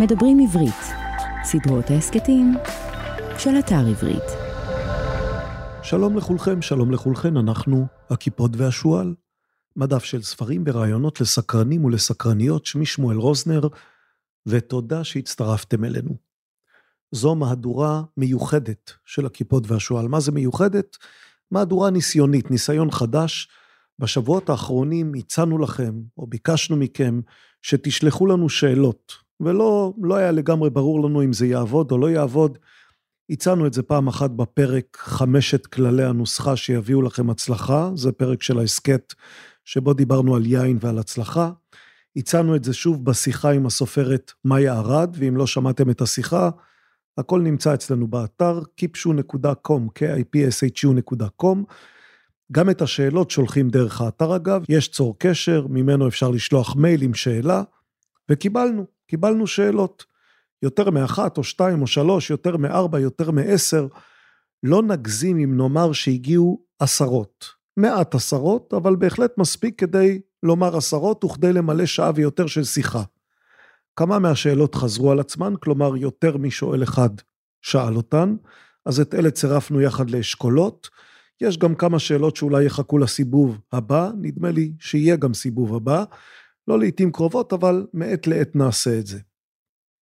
מדברים עברית, סדרות ההסכתים של אתר עברית. שלום לכולכם, שלום לכולכן, אנחנו הקיפוד והשועל. מדף של ספרים ורעיונות לסקרנים ולסקרניות, שמי שמואל רוזנר, ותודה שהצטרפתם אלינו. זו מהדורה מיוחדת של הקיפוד והשועל. מה זה מיוחדת? מהדורה ניסיונית, ניסיון חדש. בשבועות האחרונים הצענו לכם, או ביקשנו מכם, שתשלחו לנו שאלות, ולא לא היה לגמרי ברור לנו אם זה יעבוד או לא יעבוד. הצענו את זה פעם אחת בפרק חמשת כללי הנוסחה שיביאו לכם הצלחה, זה פרק של ההסכת שבו דיברנו על יין ועל הצלחה. הצענו את זה שוב בשיחה עם הסופרת מאיה ארד, ואם לא שמעתם את השיחה, הכל נמצא אצלנו באתר kipshu.com, kipshu.com. גם את השאלות שולחים דרך האתר אגב, יש צור קשר, ממנו אפשר לשלוח מייל עם שאלה, וקיבלנו, קיבלנו שאלות. יותר מאחת או שתיים או שלוש, יותר מארבע, יותר מעשר. לא נגזים אם נאמר שהגיעו עשרות. מעט עשרות, אבל בהחלט מספיק כדי לומר עשרות וכדי למלא שעה ויותר של שיחה. כמה מהשאלות חזרו על עצמן, כלומר יותר משואל אחד שאל אותן, אז את אלה צירפנו יחד לאשכולות. יש גם כמה שאלות שאולי יחכו לסיבוב הבא, נדמה לי שיהיה גם סיבוב הבא, לא לעיתים קרובות, אבל מעת לעת נעשה את זה.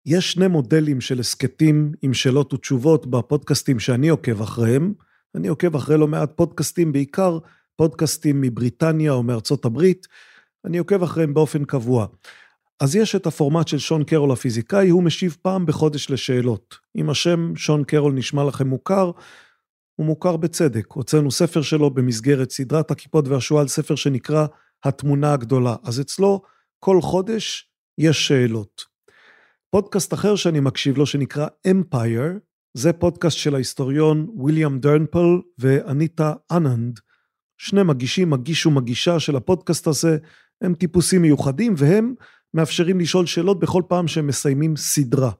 יש שני מודלים של הסכתים עם שאלות ותשובות בפודקאסטים שאני עוקב אחריהם. אני עוקב אחרי לא מעט פודקאסטים, בעיקר פודקאסטים מבריטניה או מארצות הברית. אני עוקב אחריהם באופן קבוע. אז יש את הפורמט של שון קרול הפיזיקאי, הוא משיב פעם בחודש לשאלות. אם השם שון קרול נשמע לכם מוכר, הוא מוכר בצדק. הוצאנו ספר שלו במסגרת סדרת הכיפות והשועל, ספר שנקרא התמונה הגדולה. אז אצלו כל חודש יש שאלות. פודקאסט אחר שאני מקשיב לו שנקרא Empire, זה פודקאסט של ההיסטוריון ויליאם דרנפל ואניטה אננד. שני מגישים, מגיש ומגישה של הפודקאסט הזה, הם טיפוסים מיוחדים והם מאפשרים לשאול שאלות בכל פעם שהם מסיימים סדרה.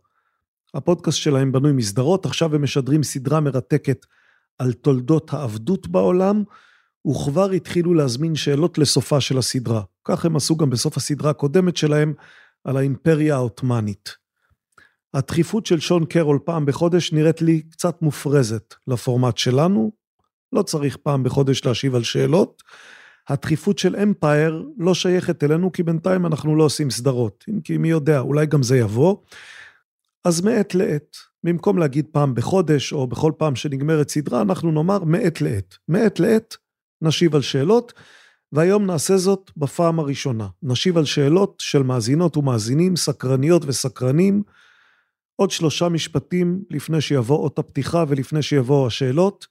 הפודקאסט שלהם בנוי מסדרות, עכשיו הם משדרים סדרה מרתקת על תולדות העבדות בעולם, וכבר התחילו להזמין שאלות לסופה של הסדרה. כך הם עשו גם בסוף הסדרה הקודמת שלהם על האימפריה העות'מאנית. הדחיפות של שון קרול פעם בחודש נראית לי קצת מופרזת לפורמט שלנו, לא צריך פעם בחודש להשיב על שאלות. הדחיפות של אמפייר לא שייכת אלינו, כי בינתיים אנחנו לא עושים סדרות. אם כי מי יודע, אולי גם זה יבוא. אז מעת לעת, במקום להגיד פעם בחודש, או בכל פעם שנגמרת סדרה, אנחנו נאמר מעת לעת. מעת לעת נשיב על שאלות, והיום נעשה זאת בפעם הראשונה. נשיב על שאלות של מאזינות ומאזינים, סקרניות וסקרנים. עוד שלושה משפטים לפני שיבוא אות הפתיחה ולפני שיבואו השאלות.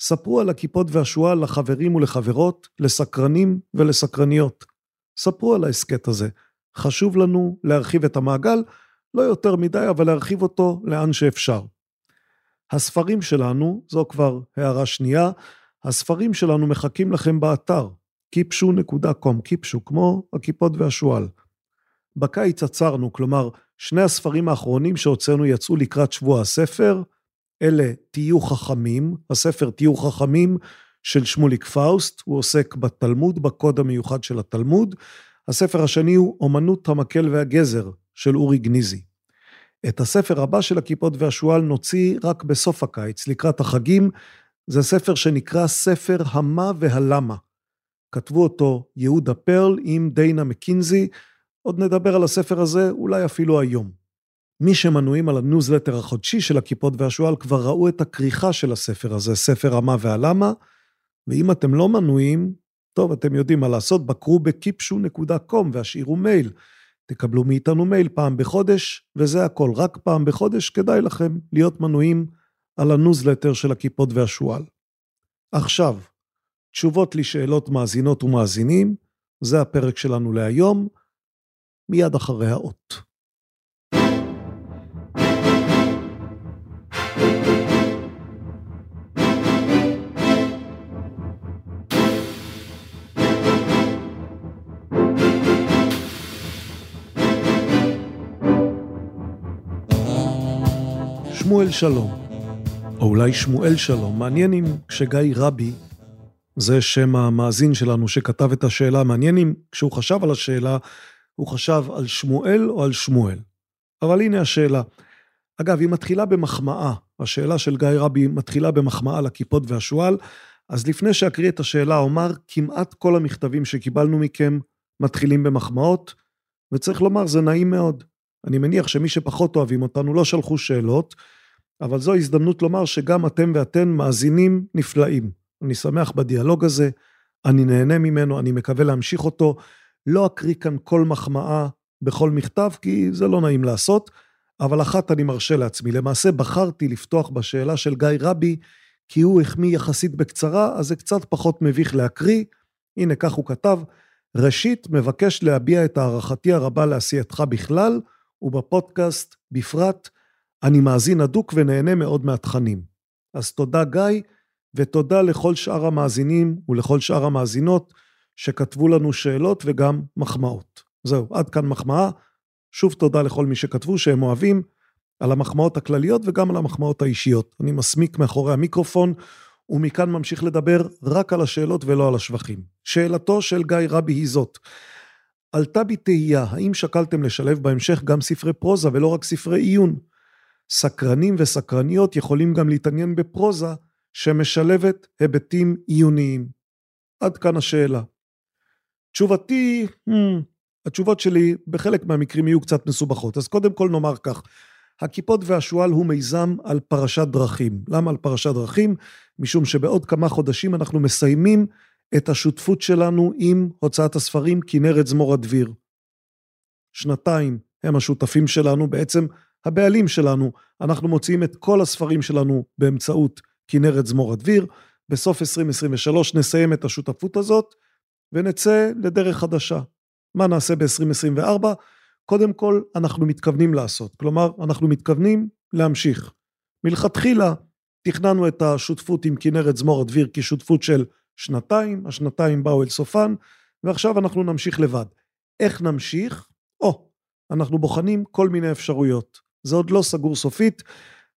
ספרו על הכיפות והשועל לחברים ולחברות, לסקרנים ולסקרניות. ספרו על ההסכת הזה. חשוב לנו להרחיב את המעגל, לא יותר מדי, אבל להרחיב אותו לאן שאפשר. הספרים שלנו, זו כבר הערה שנייה, הספרים שלנו מחכים לכם באתר, kipshu.com, kipshu, כמו הכיפות והשועל. בקיץ עצרנו, כלומר, שני הספרים האחרונים שהוצאנו יצאו לקראת שבוע הספר, אלה תהיו חכמים, הספר תהיו חכמים של שמוליק פאוסט, הוא עוסק בתלמוד, בקוד המיוחד של התלמוד. הספר השני הוא אומנות המקל והגזר של אורי גניזי. את הספר הבא של הקיפוד והשועל נוציא רק בסוף הקיץ, לקראת החגים. זה ספר שנקרא ספר המה והלמה. כתבו אותו יהודה פרל עם דיינה מקינזי. עוד נדבר על הספר הזה אולי אפילו היום. מי שמנויים על הניוזלטר החודשי של הקיפוד והשועל כבר ראו את הכריכה של הספר הזה, ספר המה והלמה, ואם אתם לא מנויים, טוב, אתם יודעים מה לעשות, בקרו בקיפשו.com והשאירו מייל. תקבלו מאיתנו מייל פעם בחודש, וזה הכל, רק פעם בחודש כדאי לכם להיות מנויים על הניוזלטר של הקיפוד והשועל. עכשיו, תשובות לשאלות מאזינות ומאזינים, זה הפרק שלנו להיום, מיד אחרי האות. שמואל שלום, או אולי שמואל שלום. מעניין אם כשגיא רבי, זה שם המאזין שלנו שכתב את השאלה, מעניין אם כשהוא חשב על השאלה, הוא חשב על שמואל או על שמואל. אבל הנה השאלה. אגב, היא מתחילה במחמאה. השאלה של גיא רבי מתחילה במחמאה לכיפות והשועל. אז לפני שאקריא את השאלה, אומר, כמעט כל המכתבים שקיבלנו מכם מתחילים במחמאות, וצריך לומר, זה נעים מאוד. אני מניח שמי שפחות אוהבים אותנו לא שלחו שאלות, אבל זו הזדמנות לומר שגם אתם ואתן מאזינים נפלאים. אני שמח בדיאלוג הזה, אני נהנה ממנו, אני מקווה להמשיך אותו. לא אקריא כאן כל מחמאה בכל מכתב, כי זה לא נעים לעשות, אבל אחת אני מרשה לעצמי. למעשה בחרתי לפתוח בשאלה של גיא רבי, כי הוא החמיא יחסית בקצרה, אז זה קצת פחות מביך להקריא. הנה, כך הוא כתב, ראשית, מבקש להביע את הערכתי הרבה לעשייתך בכלל, ובפודקאסט בפרט. אני מאזין הדוק ונהנה מאוד מהתכנים. אז תודה גיא, ותודה לכל שאר המאזינים ולכל שאר המאזינות שכתבו לנו שאלות וגם מחמאות. זהו, עד כאן מחמאה. שוב תודה לכל מי שכתבו שהם אוהבים, על המחמאות הכלליות וגם על המחמאות האישיות. אני מסמיק מאחורי המיקרופון, ומכאן ממשיך לדבר רק על השאלות ולא על השבחים. שאלתו של גיא רבי היא זאת: עלתה בי תהייה, האם שקלתם לשלב בהמשך גם ספרי פרוזה ולא רק ספרי עיון? סקרנים וסקרניות יכולים גם להתעניין בפרוזה שמשלבת היבטים עיוניים. עד כאן השאלה. תשובתי, hmm, התשובות שלי בחלק מהמקרים יהיו קצת מסובכות. אז קודם כל נאמר כך, הכיפות והשועל הוא מיזם על פרשת דרכים. למה על פרשת דרכים? משום שבעוד כמה חודשים אנחנו מסיימים את השותפות שלנו עם הוצאת הספרים כנרת זמור הדביר. שנתיים הם השותפים שלנו, בעצם הבעלים שלנו. אנחנו מוציאים את כל הספרים שלנו באמצעות כנרת זמור הדביר. בסוף 2023 נסיים את השותפות הזאת ונצא לדרך חדשה. מה נעשה ב-2024? קודם כל, אנחנו מתכוונים לעשות. כלומר, אנחנו מתכוונים להמשיך. מלכתחילה תכננו את השותפות עם כנרת זמור הדביר כשותפות של שנתיים, השנתיים באו אל סופן, ועכשיו אנחנו נמשיך לבד. איך נמשיך? או, אנחנו בוחנים כל מיני אפשרויות. זה עוד לא סגור סופית.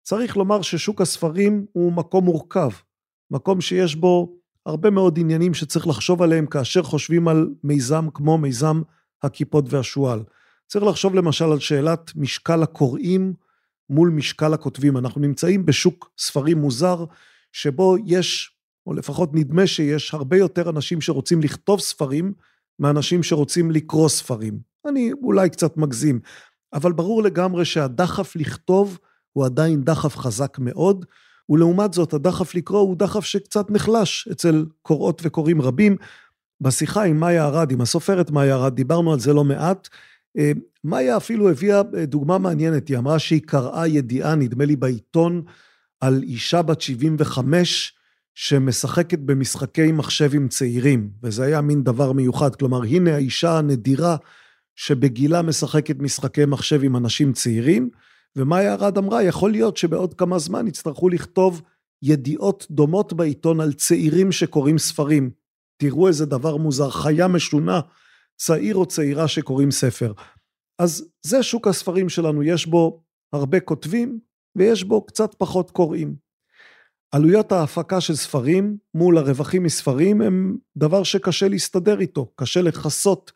צריך לומר ששוק הספרים הוא מקום מורכב, מקום שיש בו הרבה מאוד עניינים שצריך לחשוב עליהם כאשר חושבים על מיזם כמו מיזם הכיפות והשועל. צריך לחשוב למשל על שאלת משקל הקוראים מול משקל הכותבים. אנחנו נמצאים בשוק ספרים מוזר, שבו יש, או לפחות נדמה שיש, הרבה יותר אנשים שרוצים לכתוב ספרים, מאנשים שרוצים לקרוא ספרים. אני אולי קצת מגזים, אבל ברור לגמרי שהדחף לכתוב הוא עדיין דחף חזק מאוד, ולעומת זאת הדחף לקרוא הוא דחף שקצת נחלש אצל קוראות וקוראים רבים. בשיחה עם מאיה ארד, עם הסופרת מאיה ארד, דיברנו על זה לא מעט. אה, מאיה אפילו הביאה אה, דוגמה מעניינת, היא אמרה שהיא קראה ידיעה, נדמה לי בעיתון, על אישה בת 75 שמשחקת במשחקי מחשב עם צעירים, וזה היה מין דבר מיוחד, כלומר הנה האישה הנדירה שבגילה משחקת משחקי מחשב עם אנשים צעירים, ומאיה ארד אמרה, יכול להיות שבעוד כמה זמן יצטרכו לכתוב ידיעות דומות בעיתון על צעירים שקוראים ספרים. תראו איזה דבר מוזר, חיה משונה, צעיר או צעירה שקוראים ספר. אז זה שוק הספרים שלנו, יש בו הרבה כותבים ויש בו קצת פחות קוראים. עלויות ההפקה של ספרים מול הרווחים מספרים הם דבר שקשה להסתדר איתו, קשה לכסות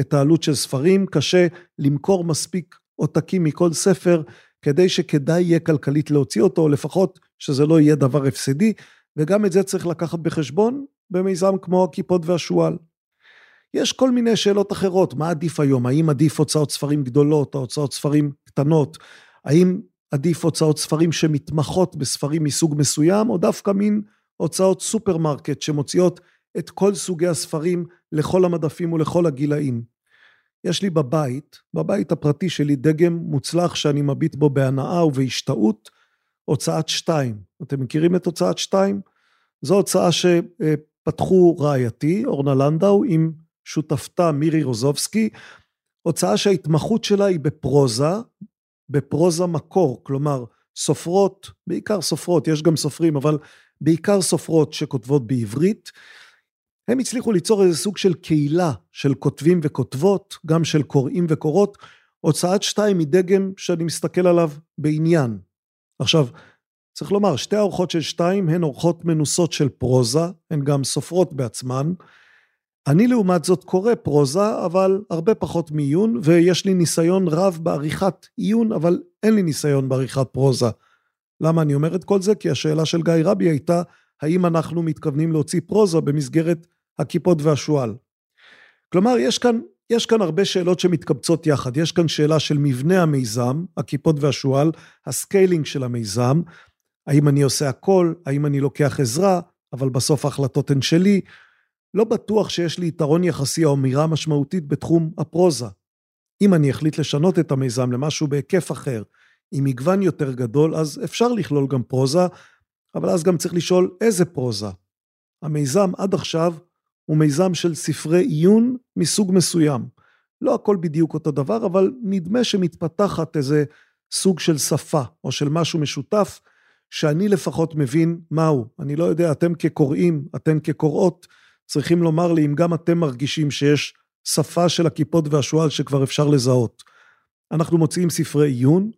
את העלות של ספרים, קשה למכור מספיק עותקים מכל ספר, כדי שכדאי יהיה כלכלית להוציא אותו, או לפחות שזה לא יהיה דבר הפסדי, וגם את זה צריך לקחת בחשבון במיזם כמו הקיפוד והשועל. יש כל מיני שאלות אחרות, מה עדיף היום? האם עדיף הוצאות ספרים גדולות או הוצאות ספרים קטנות? האם עדיף הוצאות ספרים שמתמחות בספרים מסוג מסוים, או דווקא מין הוצאות סופרמרקט שמוציאות את כל סוגי הספרים לכל המדפים ולכל הגילאים? יש לי בבית, בבית הפרטי שלי, דגם מוצלח שאני מביט בו בהנאה ובהשתאות, הוצאת שתיים. אתם מכירים את הוצאת שתיים? זו הוצאה שפתחו רעייתי, אורנה לנדאו, עם שותפתה מירי רוזובסקי, הוצאה שההתמחות שלה היא בפרוזה, בפרוזה מקור, כלומר סופרות, בעיקר סופרות, יש גם סופרים, אבל בעיקר סופרות שכותבות בעברית, הם הצליחו ליצור איזה סוג של קהילה של כותבים וכותבות, גם של קוראים וקוראות. הוצאת שתיים היא דגם שאני מסתכל עליו בעניין. עכשיו, צריך לומר, שתי האורחות של שתיים הן אורחות מנוסות של פרוזה, הן גם סופרות בעצמן. אני לעומת זאת קורא פרוזה, אבל הרבה פחות מעיון, ויש לי ניסיון רב בעריכת עיון, אבל אין לי ניסיון בעריכת פרוזה. למה אני אומר את כל זה? כי השאלה של גיא רבי הייתה, האם אנחנו מתכוונים להוציא פרוזה במסגרת הקיפוד והשועל. כלומר, יש כאן, יש כאן הרבה שאלות שמתקבצות יחד. יש כאן שאלה של מבנה המיזם, הקיפוד והשועל, ה scaling של המיזם, האם אני עושה הכל, האם אני לוקח עזרה, אבל בסוף ההחלטות הן שלי. לא בטוח שיש לי יתרון יחסי או אמירה משמעותית בתחום הפרוזה. אם אני אחליט לשנות את המיזם למשהו בהיקף אחר, עם מגוון יותר גדול, אז אפשר לכלול גם פרוזה, אבל אז גם צריך לשאול איזה פרוזה. המיזם עד עכשיו הוא מיזם של ספרי עיון מסוג מסוים. לא הכל בדיוק אותו דבר, אבל נדמה שמתפתחת איזה סוג של שפה או של משהו משותף, שאני לפחות מבין מהו. אני לא יודע, אתם כקוראים, אתם כקוראות, צריכים לומר לי אם גם אתם מרגישים שיש שפה של הכיפות והשועל שכבר אפשר לזהות. אנחנו מוציאים ספרי עיון,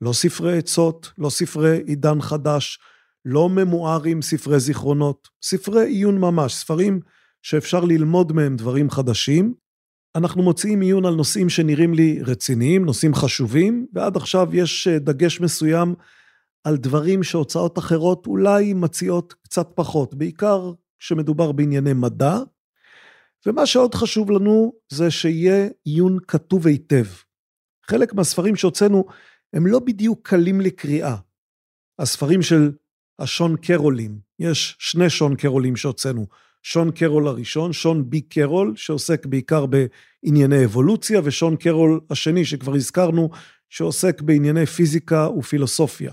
לא ספרי עצות, לא ספרי עידן חדש, לא ממוארים, ספרי זיכרונות, ספרי עיון ממש, ספרים שאפשר ללמוד מהם דברים חדשים. אנחנו מוציאים עיון על נושאים שנראים לי רציניים, נושאים חשובים, ועד עכשיו יש אה, דגש מסוים על דברים שהוצאות אחרות אולי מציעות קצת פחות, בעיקר כשמדובר בענייני מדע. ומה שעוד חשוב לנו זה שיהיה עיון כתוב היטב. חלק מהספרים שהוצאנו הם לא בדיוק קלים לקריאה. הספרים של השון קרולים, יש שני שון קרולים שהוצאנו, שון קרול הראשון, שון בי קרול, שעוסק בעיקר בענייני אבולוציה, ושון קרול השני, שכבר הזכרנו, שעוסק בענייני פיזיקה ופילוסופיה.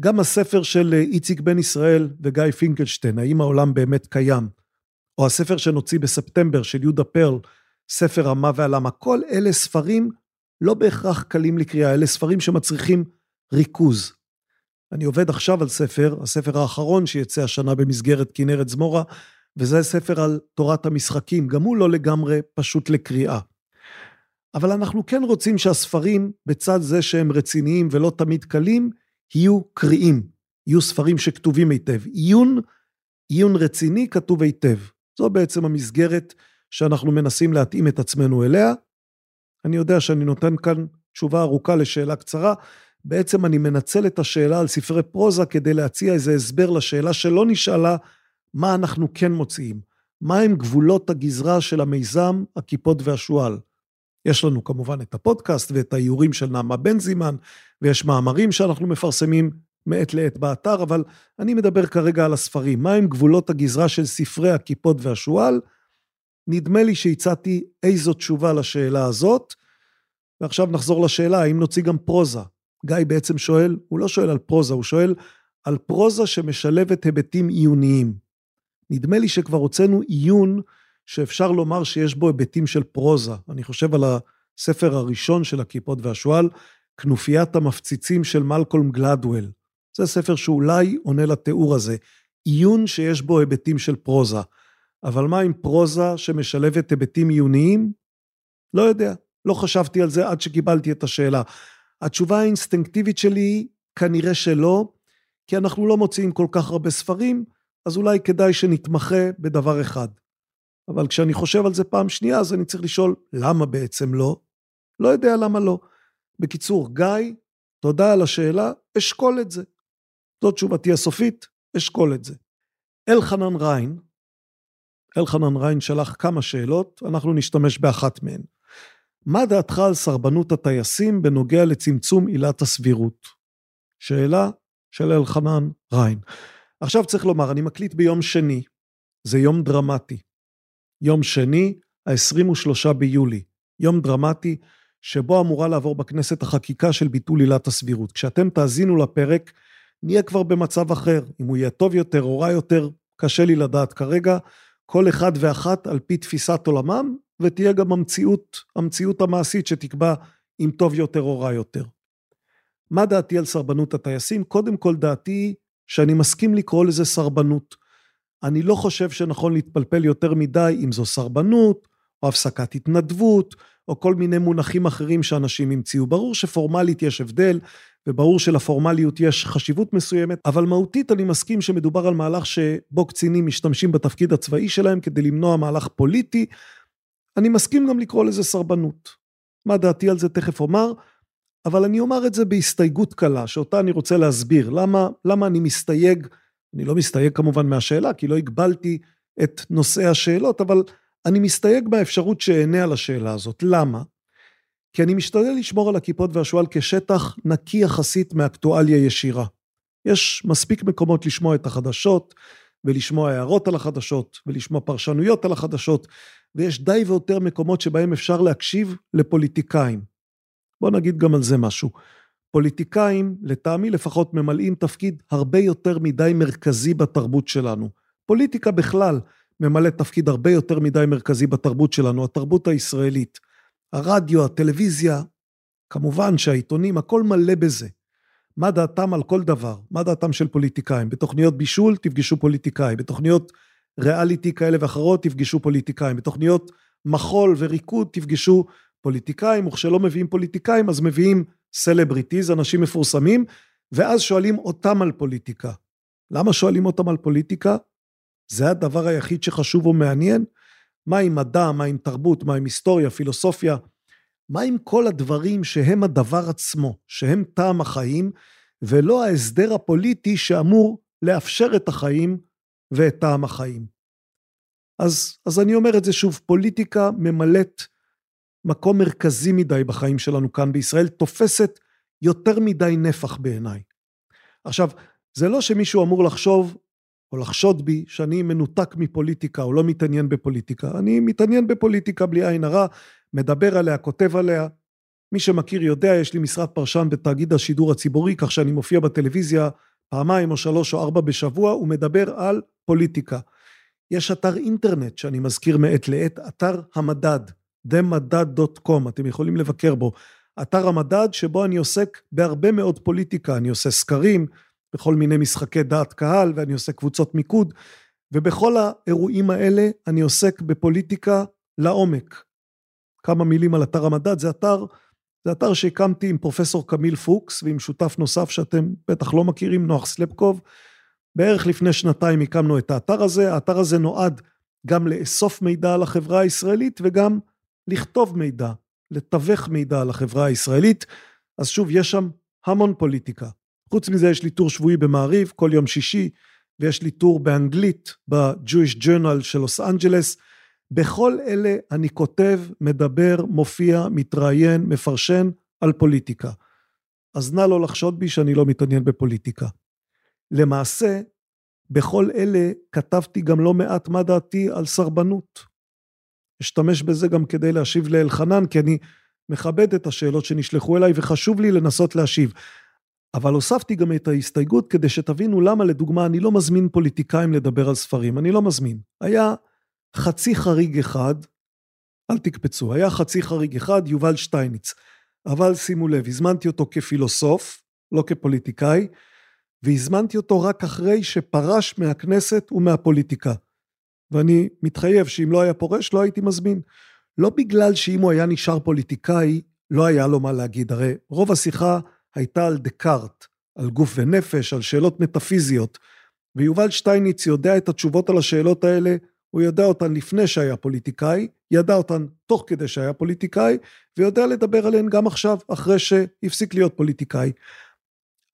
גם הספר של איציק בן ישראל וגיא פינקלשטיין, האם העולם באמת קיים, או הספר שנוציא בספטמבר של יהודה פרל, ספר המה והלמה, כל אלה ספרים לא בהכרח קלים לקריאה, אלה ספרים שמצריכים ריכוז. אני עובד עכשיו על ספר, הספר האחרון שיצא השנה במסגרת כנרת זמורה, וזה ספר על תורת המשחקים, גם הוא לא לגמרי פשוט לקריאה. אבל אנחנו כן רוצים שהספרים, בצד זה שהם רציניים ולא תמיד קלים, יהיו קריאים, יהיו ספרים שכתובים היטב. עיון, עיון רציני כתוב היטב. זו בעצם המסגרת שאנחנו מנסים להתאים את עצמנו אליה. אני יודע שאני נותן כאן תשובה ארוכה לשאלה קצרה. בעצם אני מנצל את השאלה על ספרי פרוזה כדי להציע איזה הסבר לשאלה שלא נשאלה, מה אנחנו כן מוציאים. מהם גבולות הגזרה של המיזם, הכיפות והשועל. יש לנו כמובן את הפודקאסט ואת האיורים של נעמה בנזימן, ויש מאמרים שאנחנו מפרסמים מעת לעת באתר, אבל אני מדבר כרגע על הספרים. מהם גבולות הגזרה של ספרי הכיפות והשועל? נדמה לי שהצעתי איזו תשובה לשאלה הזאת, ועכשיו נחזור לשאלה, האם נוציא גם פרוזה? גיא בעצם שואל, הוא לא שואל על פרוזה, הוא שואל על פרוזה שמשלבת היבטים עיוניים. נדמה לי שכבר הוצאנו עיון שאפשר לומר שיש בו היבטים של פרוזה. אני חושב על הספר הראשון של הכיפות והשועל, כנופיית המפציצים של מלקולם גלדוול. זה ספר שאולי עונה לתיאור הזה. עיון שיש בו היבטים של פרוזה. אבל מה עם פרוזה שמשלבת היבטים עיוניים? לא יודע, לא חשבתי על זה עד שקיבלתי את השאלה. התשובה האינסטינקטיבית שלי היא כנראה שלא, כי אנחנו לא מוציאים כל כך הרבה ספרים, אז אולי כדאי שנתמחה בדבר אחד. אבל כשאני חושב על זה פעם שנייה, אז אני צריך לשאול, למה בעצם לא? לא יודע למה לא. בקיצור, גיא, תודה על השאלה, אשקול את זה. זאת תשובתי הסופית, אשקול את זה. אלחנן ריין, אלחנן ריין שלח כמה שאלות, אנחנו נשתמש באחת מהן. מה דעתך על סרבנות הטייסים בנוגע לצמצום עילת הסבירות? שאלה של אלחנן ריין. עכשיו צריך לומר, אני מקליט ביום שני, זה יום דרמטי. יום שני, ה-23 ביולי, יום דרמטי, שבו אמורה לעבור בכנסת החקיקה של ביטול עילת הסבירות. כשאתם תאזינו לפרק, נהיה כבר במצב אחר. אם הוא יהיה טוב יותר או רע יותר, קשה לי לדעת כרגע. כל אחד ואחת על פי תפיסת עולמם, ותהיה גם המציאות, המציאות המעשית שתקבע אם טוב יותר או רע יותר. מה דעתי על סרבנות הטייסים? קודם כל דעתי שאני מסכים לקרוא לזה סרבנות. אני לא חושב שנכון להתפלפל יותר מדי אם זו סרבנות, או הפסקת התנדבות, או כל מיני מונחים אחרים שאנשים המציאו. ברור שפורמלית יש הבדל, וברור שלפורמליות יש חשיבות מסוימת, אבל מהותית אני מסכים שמדובר על מהלך שבו קצינים משתמשים בתפקיד הצבאי שלהם כדי למנוע מהלך פוליטי. אני מסכים גם לקרוא לזה סרבנות. מה דעתי על זה תכף אומר, אבל אני אומר את זה בהסתייגות קלה, שאותה אני רוצה להסביר. למה, למה אני מסתייג, אני לא מסתייג כמובן מהשאלה, כי לא הגבלתי את נושאי השאלות, אבל אני מסתייג מהאפשרות שאענה על השאלה הזאת. למה? כי אני משתדל לשמור על הכיפות והשועל כשטח נקי יחסית מאקטואליה ישירה. יש מספיק מקומות לשמוע את החדשות, ולשמוע הערות על החדשות, ולשמוע פרשנויות על החדשות, ויש די ויותר מקומות שבהם אפשר להקשיב לפוליטיקאים. בוא נגיד גם על זה משהו. פוליטיקאים, לטעמי לפחות, ממלאים תפקיד הרבה יותר מדי מרכזי בתרבות שלנו. פוליטיקה בכלל ממלאת תפקיד הרבה יותר מדי מרכזי בתרבות שלנו, התרבות הישראלית. הרדיו, הטלוויזיה, כמובן שהעיתונים, הכל מלא בזה. מה דעתם על כל דבר? מה דעתם של פוליטיקאים? בתוכניות בישול תפגשו פוליטיקאים, בתוכניות ריאליטי כאלה ואחרות תפגשו פוליטיקאים, בתוכניות מחול וריקוד תפגשו פוליטיקאים, וכשלא מביאים פוליטיקאים אז מביאים סלבריטיז, אנשים מפורסמים, ואז שואלים אותם על פוליטיקה. למה שואלים אותם על פוליטיקה? זה הדבר היחיד שחשוב ומעניין? מה עם מדע, מה עם תרבות, מה עם היסטוריה, פילוסופיה? מה עם כל הדברים שהם הדבר עצמו, שהם טעם החיים, ולא ההסדר הפוליטי שאמור לאפשר את החיים ואת טעם החיים. אז, אז אני אומר את זה שוב, פוליטיקה ממלאת מקום מרכזי מדי בחיים שלנו כאן בישראל, תופסת יותר מדי נפח בעיניי. עכשיו, זה לא שמישהו אמור לחשוב או לחשוד בי שאני מנותק מפוליטיקה או לא מתעניין בפוליטיקה. אני מתעניין בפוליטיקה בלי עין הרע, מדבר עליה, כותב עליה. מי שמכיר יודע, יש לי משרד פרשן בתאגיד השידור הציבורי, כך שאני מופיע בטלוויזיה פעמיים או שלוש או ארבע בשבוע, ומדבר על פוליטיקה. יש אתר אינטרנט שאני מזכיר מעת לעת, אתר המדד, themדד.com, אתם יכולים לבקר בו. אתר המדד שבו אני עוסק בהרבה מאוד פוליטיקה, אני עושה סקרים, בכל מיני משחקי דעת קהל, ואני עושה קבוצות מיקוד, ובכל האירועים האלה אני עוסק בפוליטיקה לעומק. כמה מילים על אתר המדד, זה אתר, זה אתר שהקמתי עם פרופסור קמיל פוקס ועם שותף נוסף שאתם בטח לא מכירים, נוח סלפקוב. בערך לפני שנתיים הקמנו את האתר הזה, האתר הזה נועד גם לאסוף מידע על החברה הישראלית וגם לכתוב מידע, לתווך מידע על החברה הישראלית. אז שוב, יש שם המון פוליטיקה. חוץ מזה יש לי טור שבועי במעריב כל יום שישי, ויש לי טור באנגלית ב-Jewish Journal של לוס אנג'לס. בכל אלה אני כותב, מדבר, מופיע, מתראיין, מפרשן על פוליטיקה. אז נא לא לחשוד בי שאני לא מתעניין בפוליטיקה. למעשה, בכל אלה כתבתי גם לא מעט מה דעתי על סרבנות. אשתמש בזה גם כדי להשיב לאלחנן, כי אני מכבד את השאלות שנשלחו אליי וחשוב לי לנסות להשיב. אבל הוספתי גם את ההסתייגות כדי שתבינו למה, לדוגמה, אני לא מזמין פוליטיקאים לדבר על ספרים. אני לא מזמין. היה חצי חריג אחד, אל תקפצו, היה חצי חריג אחד, יובל שטייניץ. אבל שימו לב, הזמנתי אותו כפילוסוף, לא כפוליטיקאי, והזמנתי אותו רק אחרי שפרש מהכנסת ומהפוליטיקה. ואני מתחייב שאם לא היה פורש, לא הייתי מזמין. לא בגלל שאם הוא היה נשאר פוליטיקאי, לא היה לו מה להגיד. הרי רוב השיחה הייתה על דקארט, על גוף ונפש, על שאלות מטאפיזיות. ויובל שטייניץ יודע את התשובות על השאלות האלה, הוא יודע אותן לפני שהיה פוליטיקאי, ידע אותן תוך כדי שהיה פוליטיקאי, ויודע לדבר עליהן גם עכשיו, אחרי שהפסיק להיות פוליטיקאי.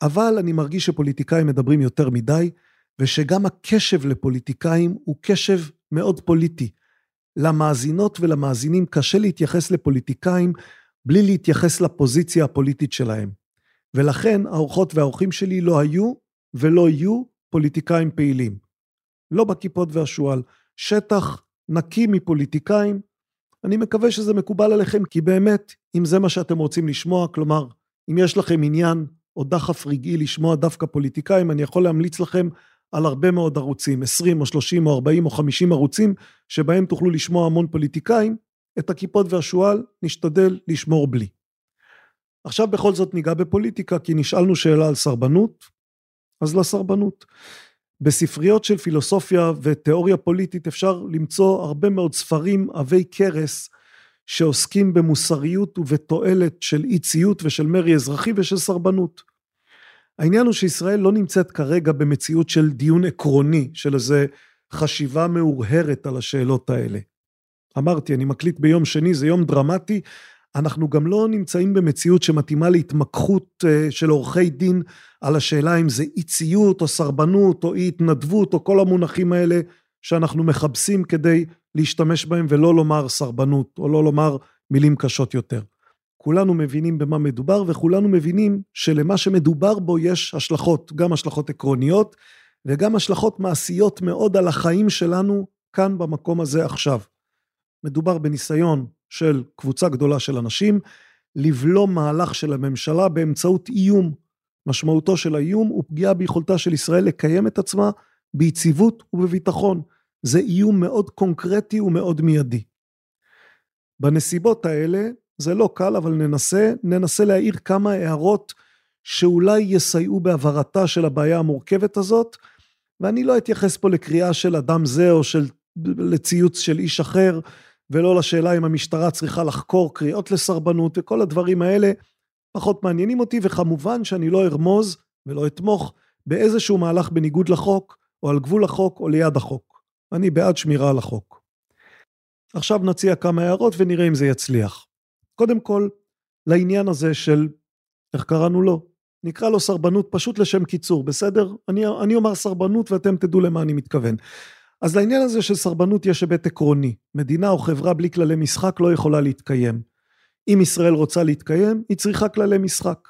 אבל אני מרגיש שפוליטיקאים מדברים יותר מדי, ושגם הקשב לפוליטיקאים הוא קשב מאוד פוליטי. למאזינות ולמאזינים קשה להתייחס לפוליטיקאים בלי להתייחס לפוזיציה הפוליטית שלהם. ולכן האורחות והאורחים שלי לא היו ולא יהיו פוליטיקאים פעילים. לא בכיפות והשועל. שטח נקי מפוליטיקאים. אני מקווה שזה מקובל עליכם, כי באמת, אם זה מה שאתם רוצים לשמוע, כלומר, אם יש לכם עניין או דחף רגעי לשמוע דווקא פוליטיקאים, אני יכול להמליץ לכם על הרבה מאוד ערוצים, 20 או 30 או 40 או 50 ערוצים, שבהם תוכלו לשמוע המון פוליטיקאים. את הכיפות והשועל נשתדל לשמור בלי. עכשיו בכל זאת ניגע בפוליטיקה, כי נשאלנו שאלה על סרבנות, אז לסרבנות. בספריות של פילוסופיה ותיאוריה פוליטית אפשר למצוא הרבה מאוד ספרים עבי כרס שעוסקים במוסריות ובתועלת של אי ציות ושל מרי אזרחי ושל סרבנות. העניין הוא שישראל לא נמצאת כרגע במציאות של דיון עקרוני, של איזה חשיבה מאורהרת על השאלות האלה. אמרתי, אני מקליט ביום שני, זה יום דרמטי. אנחנו גם לא נמצאים במציאות שמתאימה להתמקחות אה, של עורכי דין על השאלה אם זה אי ציות או סרבנות או אי התנדבות או כל המונחים האלה שאנחנו מכבסים כדי להשתמש בהם ולא לומר סרבנות או לא לומר מילים קשות יותר. כולנו מבינים במה מדובר וכולנו מבינים שלמה שמדובר בו יש השלכות, גם השלכות עקרוניות וגם השלכות מעשיות מאוד על החיים שלנו כאן במקום הזה עכשיו. מדובר בניסיון של קבוצה גדולה של אנשים לבלום מהלך של הממשלה באמצעות איום. משמעותו של האיום הוא פגיעה ביכולתה של ישראל לקיים את עצמה ביציבות ובביטחון. זה איום מאוד קונקרטי ומאוד מיידי. בנסיבות האלה זה לא קל אבל ננסה, ננסה להעיר כמה הערות שאולי יסייעו בהבהרתה של הבעיה המורכבת הזאת ואני לא אתייחס פה לקריאה של אדם זה או של לציוץ של איש אחר ולא לשאלה אם המשטרה צריכה לחקור קריאות לסרבנות וכל הדברים האלה פחות מעניינים אותי וכמובן שאני לא ארמוז ולא אתמוך באיזשהו מהלך בניגוד לחוק או על גבול החוק או ליד החוק. אני בעד שמירה על החוק. עכשיו נציע כמה הערות ונראה אם זה יצליח. קודם כל, לעניין הזה של, איך קראנו לו? נקרא לו סרבנות פשוט לשם קיצור, בסדר? אני, אני אומר סרבנות ואתם תדעו למה אני מתכוון. אז לעניין הזה של סרבנות יש היבט עקרוני. מדינה או חברה בלי כללי משחק לא יכולה להתקיים. אם ישראל רוצה להתקיים, היא צריכה כללי משחק.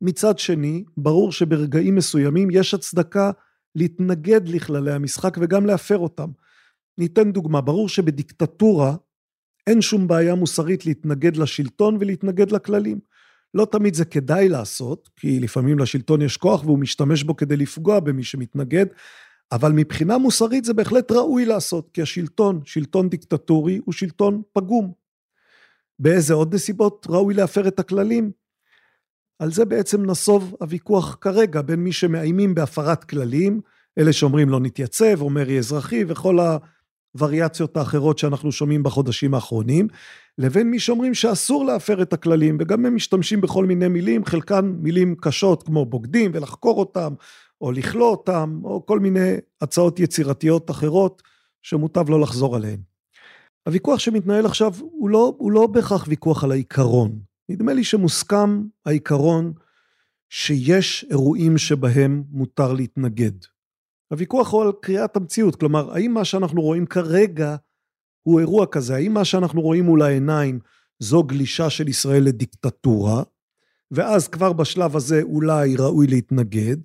מצד שני, ברור שברגעים מסוימים יש הצדקה להתנגד לכללי המשחק וגם להפר אותם. ניתן דוגמה, ברור שבדיקטטורה אין שום בעיה מוסרית להתנגד לשלטון ולהתנגד לכללים. לא תמיד זה כדאי לעשות, כי לפעמים לשלטון יש כוח והוא משתמש בו כדי לפגוע במי שמתנגד, אבל מבחינה מוסרית זה בהחלט ראוי לעשות, כי השלטון, שלטון דיקטטורי, הוא שלטון פגום. באיזה עוד נסיבות ראוי להפר את הכללים? על זה בעצם נסוב הוויכוח כרגע בין מי שמאיימים בהפרת כללים, אלה שאומרים לא נתייצב, או מרי אזרחי, וכל הווריאציות האחרות שאנחנו שומעים בחודשים האחרונים, לבין מי שאומרים שאסור להפר את הכללים, וגם הם משתמשים בכל מיני מילים, חלקן מילים קשות כמו בוגדים ולחקור אותם, או לכלוא אותם, או כל מיני הצעות יצירתיות אחרות שמוטב לא לחזור עליהן. הוויכוח שמתנהל עכשיו הוא לא, הוא לא בהכרח ויכוח על העיקרון. נדמה לי שמוסכם העיקרון שיש אירועים שבהם מותר להתנגד. הוויכוח הוא על קריאת המציאות, כלומר, האם מה שאנחנו רואים כרגע הוא אירוע כזה, האם מה שאנחנו רואים מול העיניים זו גלישה של ישראל לדיקטטורה, ואז כבר בשלב הזה אולי ראוי להתנגד,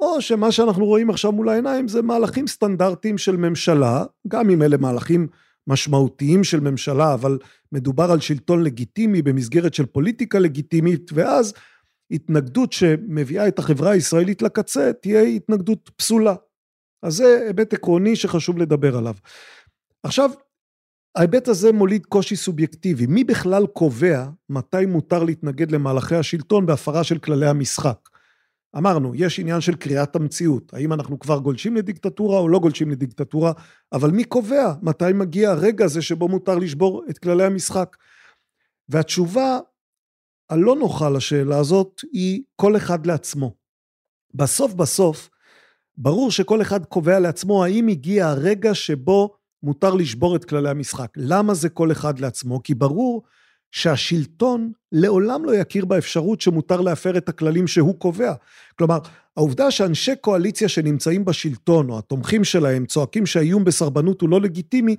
או שמה שאנחנו רואים עכשיו מול העיניים זה מהלכים סטנדרטיים של ממשלה, גם אם אלה מהלכים משמעותיים של ממשלה, אבל מדובר על שלטון לגיטימי במסגרת של פוליטיקה לגיטימית, ואז התנגדות שמביאה את החברה הישראלית לקצה תהיה התנגדות פסולה. אז זה היבט עקרוני שחשוב לדבר עליו. עכשיו, ההיבט הזה מוליד קושי סובייקטיבי. מי בכלל קובע מתי מותר להתנגד למהלכי השלטון בהפרה של כללי המשחק? אמרנו, יש עניין של קריאת המציאות, האם אנחנו כבר גולשים לדיקטטורה או לא גולשים לדיקטטורה, אבל מי קובע מתי מגיע הרגע הזה שבו מותר לשבור את כללי המשחק? והתשובה הלא נוחה לשאלה הזאת היא כל אחד לעצמו. בסוף בסוף, ברור שכל אחד קובע לעצמו האם הגיע הרגע שבו מותר לשבור את כללי המשחק. למה זה כל אחד לעצמו? כי ברור שהשלטון לעולם לא יכיר באפשרות שמותר להפר את הכללים שהוא קובע. כלומר, העובדה שאנשי קואליציה שנמצאים בשלטון, או התומכים שלהם, צועקים שהאיום בסרבנות הוא לא לגיטימי,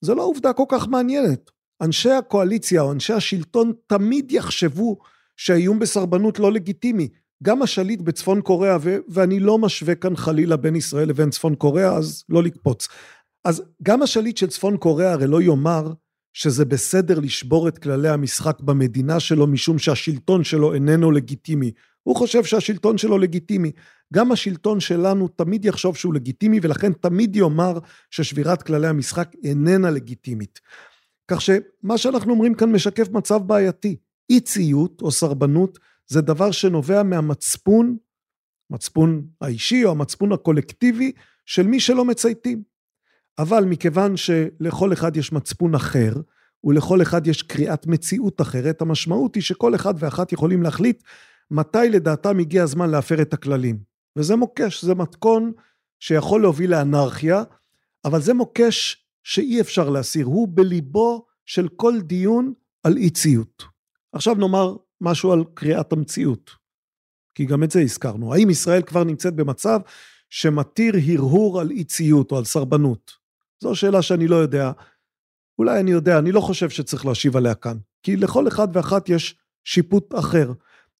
זו לא עובדה כל כך מעניינת. אנשי הקואליציה או אנשי השלטון תמיד יחשבו שהאיום בסרבנות לא לגיטימי. גם השליט בצפון קוריאה, ו- ואני לא משווה כאן חלילה בין ישראל לבין צפון קוריאה, אז לא לקפוץ. אז גם השליט של צפון קוריאה הרי לא יאמר שזה בסדר לשבור את כללי המשחק במדינה שלו משום שהשלטון שלו איננו לגיטימי. הוא חושב שהשלטון שלו לגיטימי. גם השלטון שלנו תמיד יחשוב שהוא לגיטימי ולכן תמיד יאמר ששבירת כללי המשחק איננה לגיטימית. כך שמה שאנחנו אומרים כאן משקף מצב בעייתי. אי ציות או סרבנות זה דבר שנובע מהמצפון, מצפון האישי או המצפון הקולקטיבי של מי שלא מצייתים. אבל מכיוון שלכל אחד יש מצפון אחר, ולכל אחד יש קריאת מציאות אחרת, המשמעות היא שכל אחד ואחת יכולים להחליט מתי לדעתם הגיע הזמן להפר את הכללים. וזה מוקש, זה מתכון שיכול להוביל לאנרכיה, אבל זה מוקש שאי אפשר להסיר, הוא בליבו של כל דיון על אי ציות. עכשיו נאמר משהו על קריאת המציאות, כי גם את זה הזכרנו. האם ישראל כבר נמצאת במצב שמתיר הרהור על אי ציות או על סרבנות? זו שאלה שאני לא יודע. אולי אני יודע, אני לא חושב שצריך להשיב עליה כאן, כי לכל אחד ואחת יש שיפוט אחר.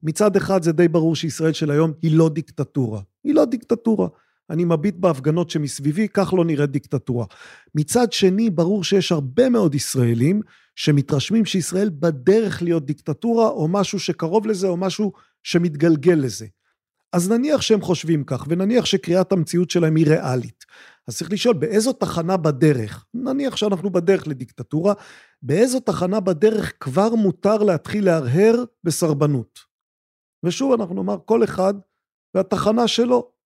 מצד אחד זה די ברור שישראל של היום היא לא דיקטטורה. היא לא דיקטטורה. אני מביט בהפגנות שמסביבי, כך לא נראית דיקטטורה. מצד שני, ברור שיש הרבה מאוד ישראלים שמתרשמים שישראל בדרך להיות דיקטטורה, או משהו שקרוב לזה, או משהו שמתגלגל לזה. אז נניח שהם חושבים כך, ונניח שקריאת המציאות שלהם היא ריאלית. אז צריך לשאול, באיזו תחנה בדרך, נניח שאנחנו בדרך לדיקטטורה, באיזו תחנה בדרך כבר מותר להתחיל להרהר בסרבנות? ושוב אנחנו נאמר, כל אחד והתחנה שלו.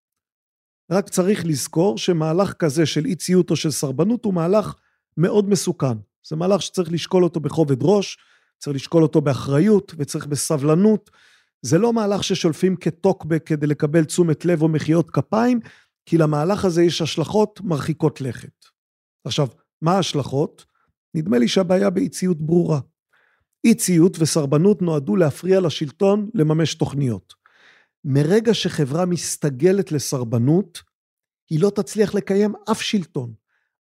רק צריך לזכור שמהלך כזה של אי ציות או של סרבנות הוא מהלך מאוד מסוכן. זה מהלך שצריך לשקול אותו בכובד ראש, צריך לשקול אותו באחריות וצריך בסבלנות. זה לא מהלך ששולפים כטוקבק כדי לקבל תשומת לב או מחיאות כפיים, כי למהלך הזה יש השלכות מרחיקות לכת. עכשיו, מה ההשלכות? נדמה לי שהבעיה באי ציות ברורה. אי ציות וסרבנות נועדו להפריע לשלטון לממש תוכניות. מרגע שחברה מסתגלת לסרבנות, היא לא תצליח לקיים אף שלטון.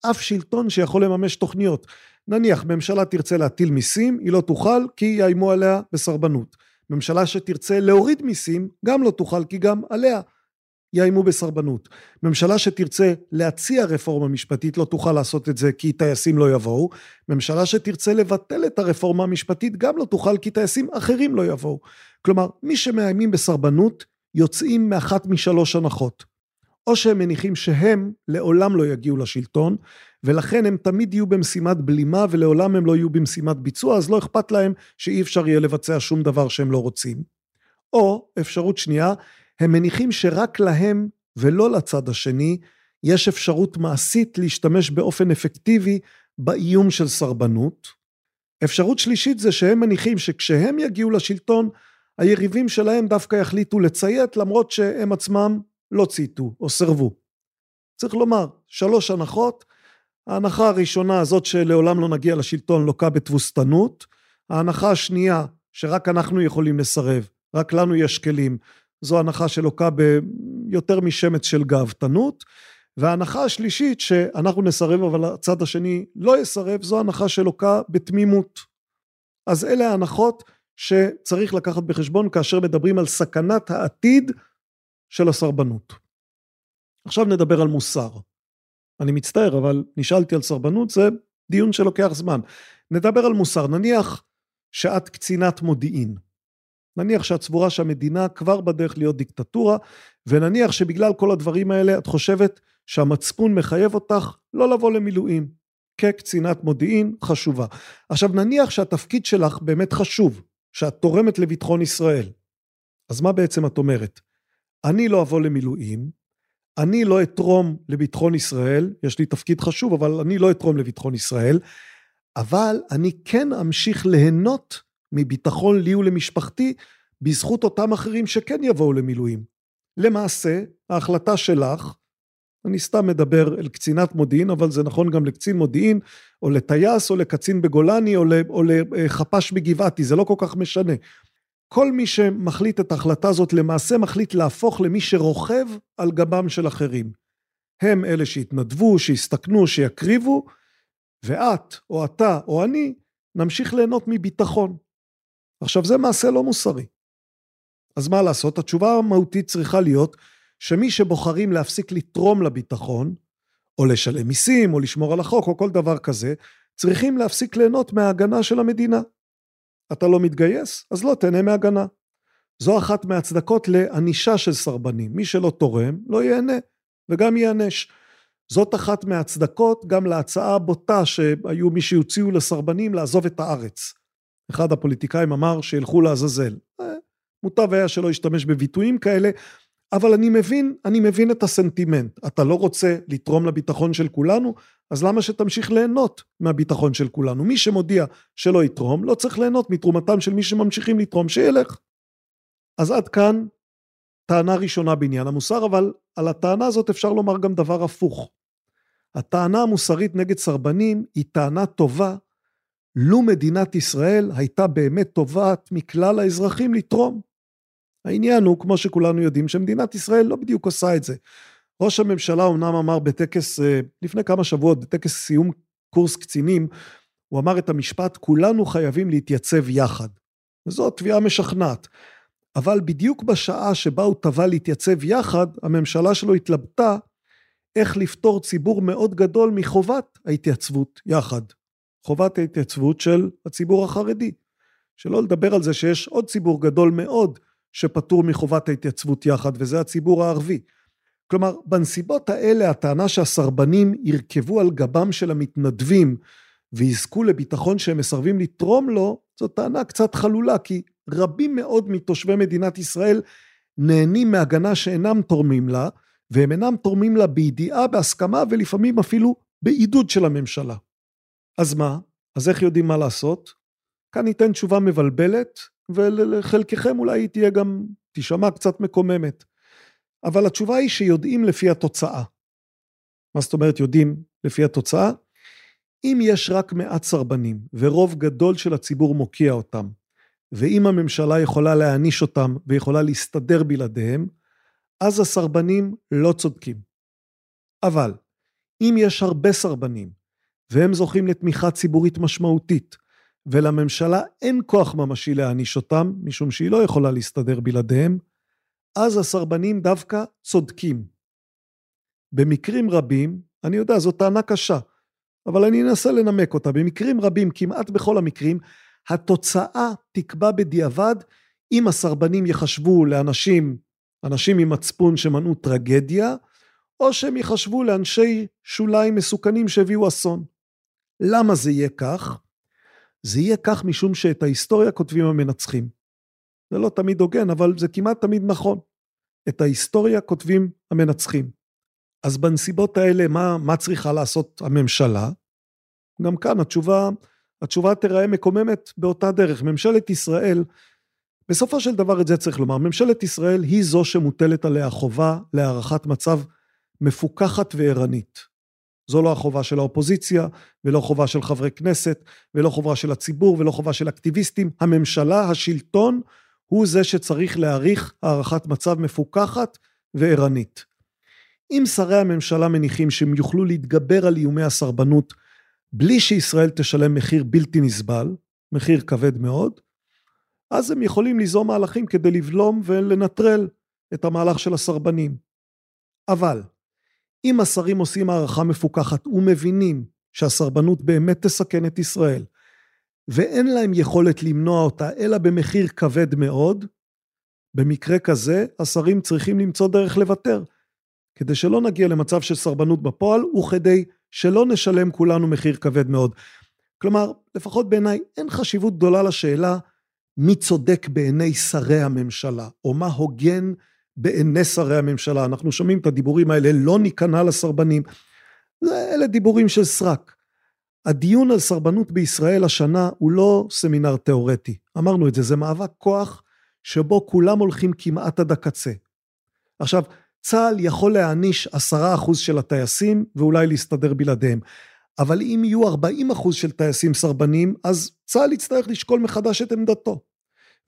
אף שלטון שיכול לממש תוכניות. נניח ממשלה תרצה להטיל מיסים, היא לא תוכל כי יאיימו עליה בסרבנות. ממשלה שתרצה להוריד מיסים, גם לא תוכל כי גם עליה יאיימו בסרבנות. ממשלה שתרצה להציע רפורמה משפטית לא תוכל לעשות את זה כי טייסים לא יבואו. ממשלה שתרצה לבטל את הרפורמה המשפטית גם לא תוכל כי טייסים אחרים לא יבואו. כלומר, מי שמאיימים בסרבנות יוצאים מאחת משלוש הנחות. או שהם מניחים שהם לעולם לא יגיעו לשלטון, ולכן הם תמיד יהיו במשימת בלימה ולעולם הם לא יהיו במשימת ביצוע, אז לא אכפת להם שאי אפשר יהיה לבצע שום דבר שהם לא רוצים. או, אפשרות שנייה, הם מניחים שרק להם ולא לצד השני יש אפשרות מעשית להשתמש באופן אפקטיבי באיום של סרבנות. אפשרות שלישית זה שהם מניחים שכשהם יגיעו לשלטון, היריבים שלהם דווקא יחליטו לציית למרות שהם עצמם לא צייתו או סירבו. צריך לומר, שלוש הנחות, ההנחה הראשונה הזאת שלעולם לא נגיע לשלטון לוקה בתבוסתנות, ההנחה השנייה שרק אנחנו יכולים לסרב, רק לנו יש כלים, זו הנחה שלוקה ביותר משמץ של גאוותנות, וההנחה השלישית שאנחנו נסרב אבל הצד השני לא יסרב, זו הנחה שלוקה בתמימות. אז אלה ההנחות שצריך לקחת בחשבון כאשר מדברים על סכנת העתיד של הסרבנות. עכשיו נדבר על מוסר. אני מצטער, אבל נשאלתי על סרבנות, זה דיון שלוקח זמן. נדבר על מוסר. נניח שאת קצינת מודיעין. נניח שאת סבורה שהמדינה כבר בדרך להיות דיקטטורה, ונניח שבגלל כל הדברים האלה את חושבת שהמצפון מחייב אותך לא לבוא למילואים. כקצינת מודיעין חשובה. עכשיו נניח שהתפקיד שלך באמת חשוב, שאת תורמת לביטחון ישראל. אז מה בעצם את אומרת? אני לא אבוא למילואים, אני לא אתרום לביטחון ישראל, יש לי תפקיד חשוב, אבל אני לא אתרום לביטחון ישראל, אבל אני כן אמשיך ליהנות מביטחון לי ולמשפחתי בזכות אותם אחרים שכן יבואו למילואים. למעשה, ההחלטה שלך, אני סתם מדבר אל קצינת מודיעין, אבל זה נכון גם לקצין מודיעין, או לטייס, או לקצין בגולני, או לחפ"ש בגבעתי, זה לא כל כך משנה. כל מי שמחליט את ההחלטה הזאת למעשה מחליט להפוך למי שרוכב על גבם של אחרים. הם אלה שיתנדבו, שיסתכנו, שיקריבו, ואת, או אתה, או אני, נמשיך ליהנות מביטחון. עכשיו זה מעשה לא מוסרי. אז מה לעשות? התשובה המהותית צריכה להיות שמי שבוחרים להפסיק לתרום לביטחון, או לשלם מיסים, או לשמור על החוק, או כל דבר כזה, צריכים להפסיק ליהנות מההגנה של המדינה. אתה לא מתגייס, אז לא תהנה מהגנה. זו אחת מהצדקות לענישה של סרבנים. מי שלא תורם, לא ייהנה, וגם ייענש. זאת אחת מהצדקות גם להצעה הבוטה שהיו מי שהוציאו לסרבנים לעזוב את הארץ. אחד הפוליטיקאים אמר שילכו לעזאזל. אה, מוטב היה שלא ישתמש בביטויים כאלה, אבל אני מבין, אני מבין את הסנטימנט. אתה לא רוצה לתרום לביטחון של כולנו, אז למה שתמשיך ליהנות מהביטחון של כולנו? מי שמודיע שלא יתרום, לא צריך ליהנות מתרומתם של מי שממשיכים לתרום, שילך. אז עד כאן טענה ראשונה בעניין המוסר, אבל על הטענה הזאת אפשר לומר גם דבר הפוך. הטענה המוסרית נגד סרבנים היא טענה טובה, לו מדינת ישראל הייתה באמת תובעת מכלל האזרחים לתרום. העניין הוא, כמו שכולנו יודעים, שמדינת ישראל לא בדיוק עושה את זה. ראש הממשלה אומנם אמר בטקס, אה, לפני כמה שבועות, בטקס סיום קורס קצינים, הוא אמר את המשפט, כולנו חייבים להתייצב יחד. וזו תביעה משכנעת. אבל בדיוק בשעה שבה הוא תבע להתייצב יחד, הממשלה שלו התלבטה איך לפטור ציבור מאוד גדול מחובת ההתייצבות יחד. חובת ההתייצבות של הציבור החרדי. שלא לדבר על זה שיש עוד ציבור גדול מאוד שפטור מחובת ההתייצבות יחד, וזה הציבור הערבי. כלומר, בנסיבות האלה הטענה שהסרבנים ירכבו על גבם של המתנדבים ויזכו לביטחון שהם מסרבים לתרום לו, זו טענה קצת חלולה, כי רבים מאוד מתושבי מדינת ישראל נהנים מהגנה שאינם תורמים לה, והם אינם תורמים לה בידיעה, בהסכמה ולפעמים אפילו בעידוד של הממשלה. אז מה? אז איך יודעים מה לעשות? כאן ניתן תשובה מבלבלת, ולחלקכם אולי היא תהיה גם, תישמע קצת מקוממת. אבל התשובה היא שיודעים לפי התוצאה. מה זאת אומרת יודעים לפי התוצאה? אם יש רק מעט סרבנים ורוב גדול של הציבור מוקיע אותם, ואם הממשלה יכולה להעניש אותם ויכולה להסתדר בלעדיהם, אז הסרבנים לא צודקים. אבל אם יש הרבה סרבנים והם זוכים לתמיכה ציבורית משמעותית, ולממשלה אין כוח ממשי להעניש אותם, משום שהיא לא יכולה להסתדר בלעדיהם, אז הסרבנים דווקא צודקים. במקרים רבים, אני יודע, זו טענה קשה, אבל אני אנסה לנמק אותה. במקרים רבים, כמעט בכל המקרים, התוצאה תקבע בדיעבד אם הסרבנים יחשבו לאנשים, אנשים עם מצפון שמנעו טרגדיה, או שהם יחשבו לאנשי שוליים מסוכנים שהביאו אסון. למה זה יהיה כך? זה יהיה כך משום שאת ההיסטוריה כותבים המנצחים. זה לא תמיד הוגן, אבל זה כמעט תמיד נכון. את ההיסטוריה כותבים המנצחים. אז בנסיבות האלה, מה, מה צריכה לעשות הממשלה? גם כאן התשובה, התשובה תיראה מקוממת באותה דרך. ממשלת ישראל, בסופו של דבר את זה צריך לומר, ממשלת ישראל היא זו שמוטלת עליה חובה להערכת מצב מפוקחת וערנית. זו לא החובה של האופוזיציה, ולא חובה של חברי כנסת, ולא חובה של הציבור, ולא חובה של אקטיביסטים. הממשלה, השלטון, הוא זה שצריך להעריך הערכת מצב מפוקחת וערנית. אם שרי הממשלה מניחים שהם יוכלו להתגבר על איומי הסרבנות בלי שישראל תשלם מחיר בלתי נסבל, מחיר כבד מאוד, אז הם יכולים ליזום מהלכים כדי לבלום ולנטרל את המהלך של הסרבנים. אבל אם השרים עושים הערכה מפוקחת ומבינים שהסרבנות באמת תסכן את ישראל, ואין להם יכולת למנוע אותה אלא במחיר כבד מאוד, במקרה כזה השרים צריכים למצוא דרך לוותר, כדי שלא נגיע למצב של סרבנות בפועל וכדי שלא נשלם כולנו מחיר כבד מאוד. כלומר, לפחות בעיניי אין חשיבות גדולה לשאלה מי צודק בעיני שרי הממשלה, או מה הוגן בעיני שרי הממשלה. אנחנו שומעים את הדיבורים האלה, לא ניכנע לסרבנים. אלה דיבורים של סרק. הדיון על סרבנות בישראל השנה הוא לא סמינר תיאורטי. אמרנו את זה, זה מאבק כוח שבו כולם הולכים כמעט עד הקצה. עכשיו, צה"ל יכול להעניש עשרה אחוז של הטייסים ואולי להסתדר בלעדיהם. אבל אם יהיו 40 אחוז של טייסים סרבנים, אז צה"ל יצטרך לשקול מחדש את עמדתו.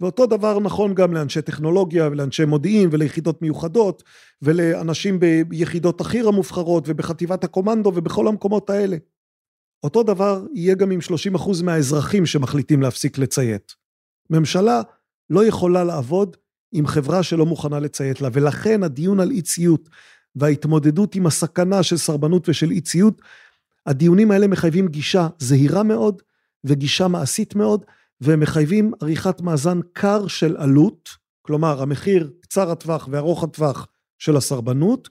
ואותו דבר נכון גם לאנשי טכנולוגיה ולאנשי מודיעין וליחידות מיוחדות ולאנשים ביחידות החי"ר המובחרות ובחטיבת הקומנדו ובכל המקומות האלה. אותו דבר יהיה גם עם 30% מהאזרחים שמחליטים להפסיק לציית. ממשלה לא יכולה לעבוד עם חברה שלא מוכנה לציית לה, ולכן הדיון על אי ציות וההתמודדות עם הסכנה של סרבנות ושל אי ציות, הדיונים האלה מחייבים גישה זהירה מאוד וגישה מעשית מאוד, והם מחייבים עריכת מאזן קר של עלות, כלומר המחיר קצר הטווח וארוך הטווח של הסרבנות,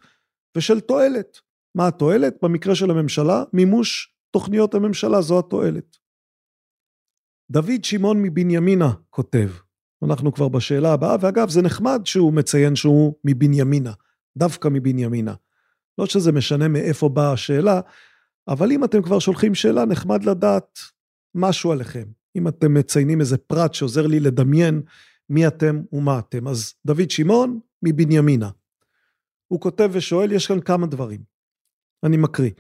ושל תועלת. מה התועלת? במקרה של הממשלה, מימוש תוכניות הממשלה, זו התועלת. דוד שמעון מבנימינה כותב, אנחנו כבר בשאלה הבאה, ואגב, זה נחמד שהוא מציין שהוא מבנימינה, דווקא מבנימינה. לא שזה משנה מאיפה באה השאלה, אבל אם אתם כבר שולחים שאלה, נחמד לדעת משהו עליכם. אם אתם מציינים איזה פרט שעוזר לי לדמיין מי אתם ומה אתם. אז דוד שמעון מבנימינה. הוא כותב ושואל, יש כאן כמה דברים. אני מקריא.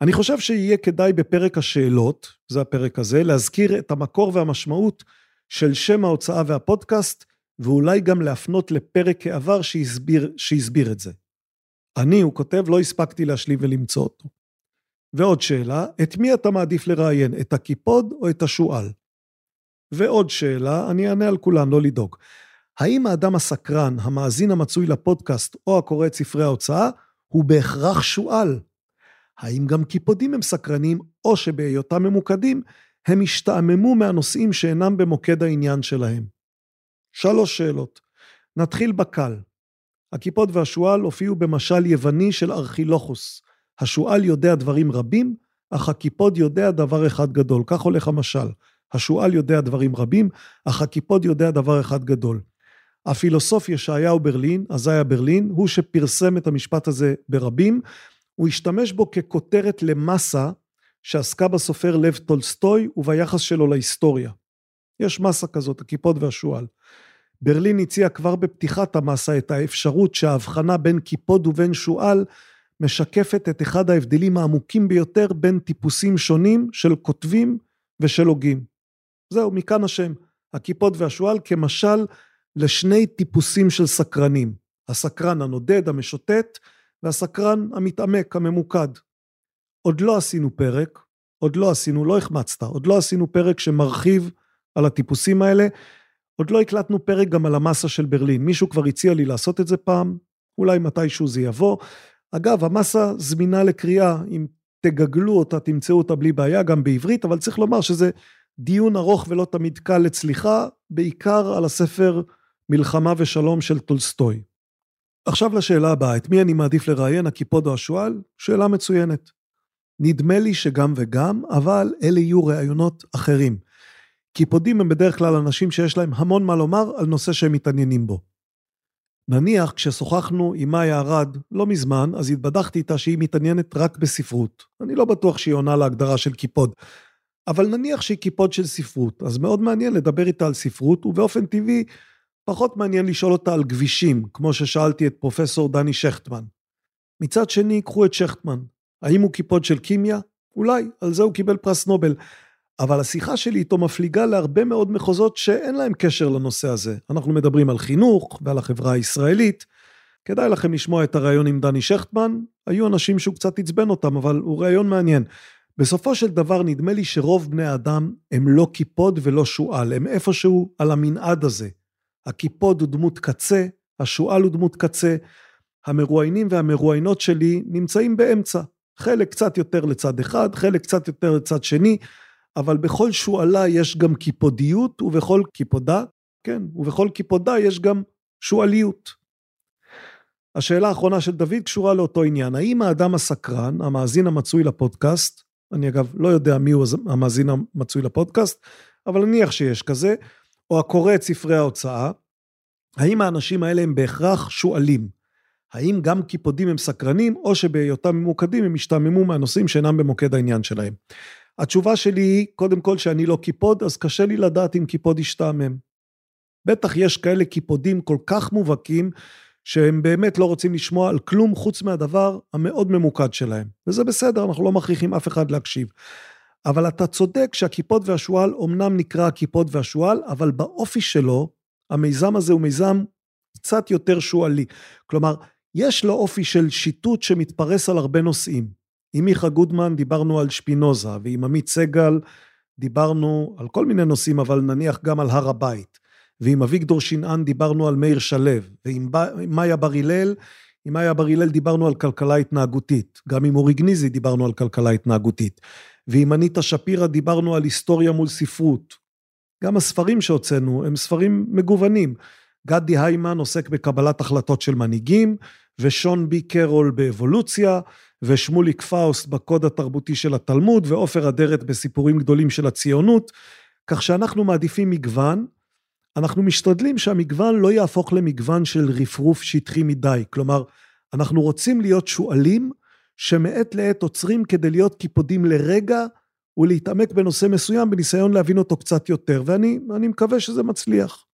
אני חושב שיהיה כדאי בפרק השאלות, זה הפרק הזה, להזכיר את המקור והמשמעות של שם ההוצאה והפודקאסט, ואולי גם להפנות לפרק העבר שהסביר, שהסביר את זה. אני, הוא כותב, לא הספקתי להשלים ולמצוא אותו. ועוד שאלה, את מי אתה מעדיף לראיין, את הקיפוד או את השועל? ועוד שאלה, אני אענה על כולן, לא לדאוג. האם האדם הסקרן, המאזין המצוי לפודקאסט או הקורא את ספרי ההוצאה, הוא בהכרח שועל? האם גם קיפודים הם סקרנים, או שבהיותם ממוקדים, הם ישתעממו מהנושאים שאינם במוקד העניין שלהם? שלוש שאלות. נתחיל בקל. הקיפוד והשועל הופיעו במשל יווני של ארכילוכוס. השועל יודע דברים רבים, אך הקיפוד יודע דבר אחד גדול. כך הולך המשל. השועל יודע דברים רבים, אך הקיפוד יודע דבר אחד גדול. הפילוסוף ישעיהו ברלין, אייזאיה ברלין, הוא שפרסם את המשפט הזה ברבים, הוא השתמש בו ככותרת למסה שעסקה בסופר לב טולסטוי וביחס שלו להיסטוריה. יש מסה כזאת, הקיפוד והשועל. ברלין הציע כבר בפתיחת המסה את האפשרות שההבחנה בין קיפוד ובין שועל משקפת את אחד ההבדלים העמוקים ביותר בין טיפוסים שונים של כותבים ושל הוגים. זהו, מכאן השם. הקיפוד והשועל כמשל לשני טיפוסים של סקרנים. הסקרן הנודד, המשוטט, והסקרן המתעמק, הממוקד. עוד לא עשינו פרק, עוד לא עשינו, לא החמצת, עוד לא עשינו פרק שמרחיב על הטיפוסים האלה. עוד לא הקלטנו פרק גם על המסה של ברלין. מישהו כבר הציע לי לעשות את זה פעם, אולי מתישהו זה יבוא. אגב, המסה זמינה לקריאה, אם תגגלו אותה, תמצאו אותה בלי בעיה, גם בעברית, אבל צריך לומר שזה דיון ארוך ולא תמיד קל לצליחה, בעיקר על הספר מלחמה ושלום של טולסטוי. עכשיו לשאלה הבאה, את מי אני מעדיף לראיין, הקיפוד או השועל? שאלה מצוינת. נדמה לי שגם וגם, אבל אלה יהיו ראיונות אחרים. קיפודים הם בדרך כלל אנשים שיש להם המון מה לומר על נושא שהם מתעניינים בו. נניח כששוחחנו עם מאיה ארד לא מזמן, אז התבדחתי איתה שהיא מתעניינת רק בספרות. אני לא בטוח שהיא עונה להגדרה של קיפוד. אבל נניח שהיא קיפוד של ספרות, אז מאוד מעניין לדבר איתה על ספרות, ובאופן טבעי פחות מעניין לשאול אותה על כבישים, כמו ששאלתי את פרופסור דני שכטמן. מצד שני, קחו את שכטמן. האם הוא קיפוד של כימיה? אולי, על זה הוא קיבל פרס נובל. אבל השיחה שלי איתו מפליגה להרבה מאוד מחוזות שאין להם קשר לנושא הזה. אנחנו מדברים על חינוך ועל החברה הישראלית. כדאי לכם לשמוע את הריאיון עם דני שכטמן. היו אנשים שהוא קצת עצבן אותם, אבל הוא ריאיון מעניין. בסופו של דבר נדמה לי שרוב בני האדם הם לא קיפוד ולא שועל, הם איפשהו על המנעד הזה. הקיפוד הוא דמות קצה, השועל הוא דמות קצה, המרואיינים והמרואיינות שלי נמצאים באמצע. חלק קצת יותר לצד אחד, חלק קצת יותר לצד שני, אבל בכל שועלה יש גם קיפודיות, ובכל קיפודה, כן, ובכל קיפודה יש גם שועליות. השאלה האחרונה של דוד קשורה לאותו עניין. האם האדם הסקרן, המאזין המצוי לפודקאסט, אני אגב לא יודע מי הוא המאזין המצוי לפודקאסט, אבל נניח שיש כזה, או הקורא את ספרי ההוצאה, האם האנשים האלה הם בהכרח שועלים? האם גם קיפודים הם סקרנים, או שבהיותם ממוקדים הם השתעממו מהנושאים שאינם במוקד העניין שלהם? התשובה שלי היא, קודם כל שאני לא קיפוד, אז קשה לי לדעת אם קיפוד ישתעמם. בטח יש כאלה קיפודים כל כך מובהקים, שהם באמת לא רוצים לשמוע על כלום חוץ מהדבר המאוד ממוקד שלהם. וזה בסדר, אנחנו לא מכריחים אף אחד להקשיב. אבל אתה צודק שהקיפוד והשועל אומנם נקרא הקיפוד והשועל, אבל באופי שלו, המיזם הזה הוא מיזם קצת יותר שועלי. כלומר, יש לו אופי של שיטוט שמתפרס על הרבה נושאים. עם מיכה גודמן דיברנו על שפינוזה, ועם עמית סגל דיברנו על כל מיני נושאים, אבל נניח גם על הר הבית. ועם אביגדור שנען דיברנו על מאיר שלו, ועם מאיה בר הלל, עם מאיה בר הלל דיברנו על כלכלה התנהגותית. גם עם אורי גניזי דיברנו על כלכלה התנהגותית. ועם אניטה שפירא דיברנו על היסטוריה מול ספרות. גם הספרים שהוצאנו הם ספרים מגוונים. גדי היימן עוסק בקבלת החלטות של מנהיגים, ושון בי קרול באבולוציה, ושמוליק פאוסט בקוד התרבותי של התלמוד, ועופר אדרת בסיפורים גדולים של הציונות, כך שאנחנו מעדיפים מגוון. אנחנו משתדלים שהמגוון לא יהפוך למגוון של רפרוף שטחי מדי, כלומר, אנחנו רוצים להיות שועלים, שמעת לעת עוצרים כדי להיות קיפודים לרגע ולהתעמק בנושא מסוים בניסיון להבין אותו קצת יותר, ואני מקווה שזה מצליח.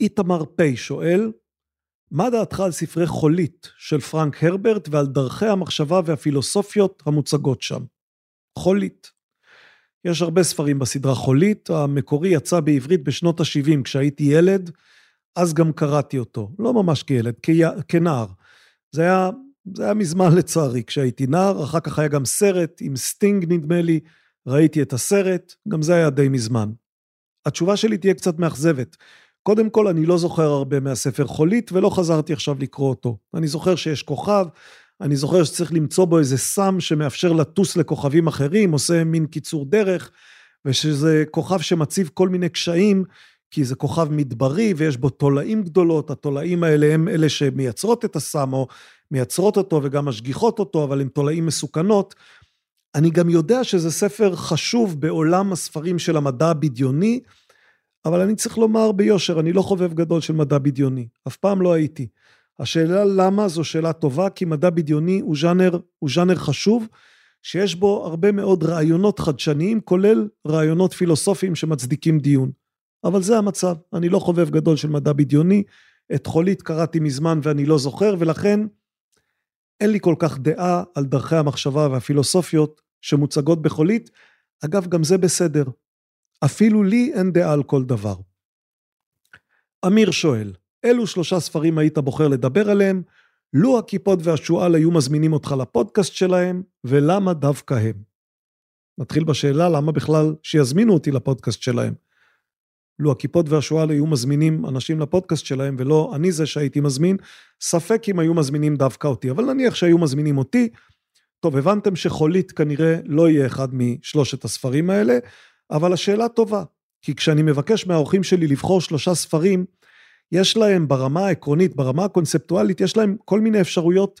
איתמר פ' שואל, מה דעתך על ספרי חולית של פרנק הרברט ועל דרכי המחשבה והפילוסופיות המוצגות שם? חולית. יש הרבה ספרים בסדרה חולית, המקורי יצא בעברית בשנות ה-70 כשהייתי ילד, אז גם קראתי אותו, לא ממש כילד, כנער. זה היה, זה היה מזמן לצערי כשהייתי נער, אחר כך היה גם סרט עם סטינג נדמה לי, ראיתי את הסרט, גם זה היה די מזמן. התשובה שלי תהיה קצת מאכזבת. קודם כל, אני לא זוכר הרבה מהספר חולית, ולא חזרתי עכשיו לקרוא אותו. אני זוכר שיש כוכב, אני זוכר שצריך למצוא בו איזה סם שמאפשר לטוס לכוכבים אחרים, עושה מין קיצור דרך, ושזה כוכב שמציב כל מיני קשיים, כי זה כוכב מדברי ויש בו תולעים גדולות, התולעים האלה הם אלה שמייצרות את הסם, או מייצרות אותו וגם משגיחות אותו, אבל הן תולעים מסוכנות. אני גם יודע שזה ספר חשוב בעולם הספרים של המדע הבדיוני, אבל אני צריך לומר ביושר, אני לא חובב גדול של מדע בדיוני, אף פעם לא הייתי. השאלה למה זו שאלה טובה, כי מדע בדיוני הוא ז'אנר, הוא ז'אנר חשוב, שיש בו הרבה מאוד רעיונות חדשניים, כולל רעיונות פילוסופיים שמצדיקים דיון. אבל זה המצב, אני לא חובב גדול של מדע בדיוני, את חולית קראתי מזמן ואני לא זוכר, ולכן אין לי כל כך דעה על דרכי המחשבה והפילוסופיות שמוצגות בחולית. אגב, גם זה בסדר. אפילו לי אין דעה על כל דבר. אמיר שואל, אילו שלושה ספרים היית בוחר לדבר עליהם, לו הכיפות והשועל היו מזמינים אותך לפודקאסט שלהם, ולמה דווקא הם? נתחיל בשאלה למה בכלל שיזמינו אותי לפודקאסט שלהם. לו הכיפות והשועל היו מזמינים אנשים לפודקאסט שלהם, ולא אני זה שהייתי מזמין, ספק אם היו מזמינים דווקא אותי, אבל נניח שהיו מזמינים אותי, טוב, הבנתם שחולית כנראה לא יהיה אחד משלושת הספרים האלה, אבל השאלה טובה, כי כשאני מבקש מהאורחים שלי לבחור שלושה ספרים, יש להם ברמה העקרונית, ברמה הקונספטואלית, יש להם כל מיני אפשרויות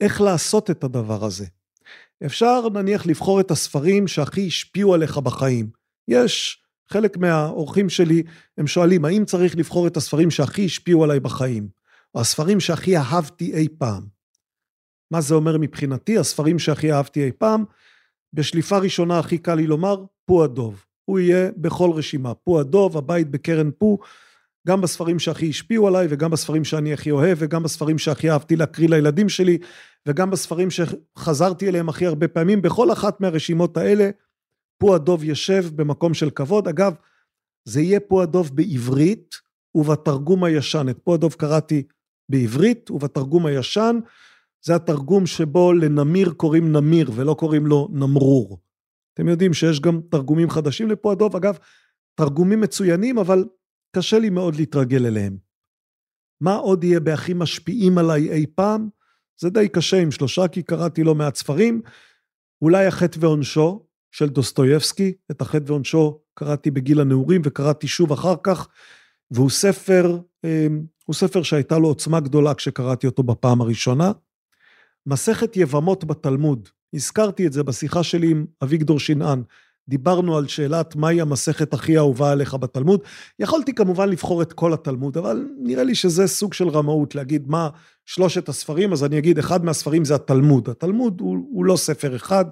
איך לעשות את הדבר הזה. אפשר נניח לבחור את הספרים שהכי השפיעו עליך בחיים. יש חלק מהאורחים שלי, הם שואלים, האם צריך לבחור את הספרים שהכי השפיעו עליי בחיים? או הספרים שהכי אהבתי אי פעם. מה זה אומר מבחינתי? הספרים שהכי אהבתי אי פעם, בשליפה ראשונה הכי קל לי לומר, פו הדוב. הוא יהיה בכל רשימה. פו הדוב, הבית בקרן פו, גם בספרים שהכי השפיעו עליי, וגם בספרים שאני הכי אוהב, וגם בספרים שהכי אהבתי להקריא לילדים שלי, וגם בספרים שחזרתי אליהם הכי הרבה פעמים, בכל אחת מהרשימות האלה, פו הדוב יושב במקום של כבוד. אגב, זה יהיה פו הדוב בעברית ובתרגום הישן. את פו הדוב קראתי בעברית ובתרגום הישן, זה התרגום שבו לנמיר קוראים נמיר ולא קוראים לו נמרור. אתם יודעים שיש גם תרגומים חדשים לפו הדוב, אגב, תרגומים מצוינים, אבל קשה לי מאוד להתרגל אליהם. מה עוד יהיה בהכי משפיעים עליי אי פעם? זה די קשה עם שלושה, כי קראתי לא מעט ספרים. אולי החטא ועונשו של דוסטויבסקי, את החטא ועונשו קראתי בגיל הנעורים וקראתי שוב אחר כך, והוא ספר, אמ, הוא ספר שהייתה לו עוצמה גדולה כשקראתי אותו בפעם הראשונה. מסכת יבמות בתלמוד, הזכרתי את זה בשיחה שלי עם אביגדור שנען. דיברנו על שאלת מהי המסכת הכי אהובה עליך בתלמוד. יכולתי כמובן לבחור את כל התלמוד, אבל נראה לי שזה סוג של רמאות, להגיד מה שלושת הספרים, אז אני אגיד, אחד מהספרים זה התלמוד. התלמוד הוא, הוא לא ספר אחד,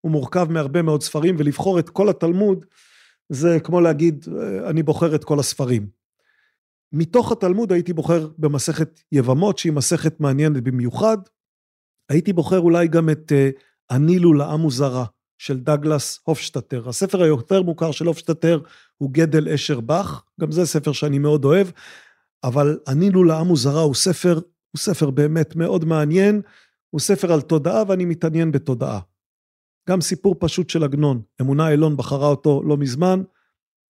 הוא מורכב מהרבה מאוד ספרים, ולבחור את כל התלמוד, זה כמו להגיד, אני בוחר את כל הספרים. מתוך התלמוד הייתי בוחר במסכת יבמות, שהיא מסכת מעניינת במיוחד. הייתי בוחר אולי גם את הנילו לעם וזרה. של דגלס הופשטטר. הספר היותר מוכר של הופשטטר הוא גדל אשר באך, גם זה ספר שאני מאוד אוהב, אבל הנילו לעם וזרה הוא ספר, הוא ספר באמת מאוד מעניין, הוא ספר על תודעה ואני מתעניין בתודעה. גם סיפור פשוט של עגנון, אמונה אילון בחרה אותו לא מזמן,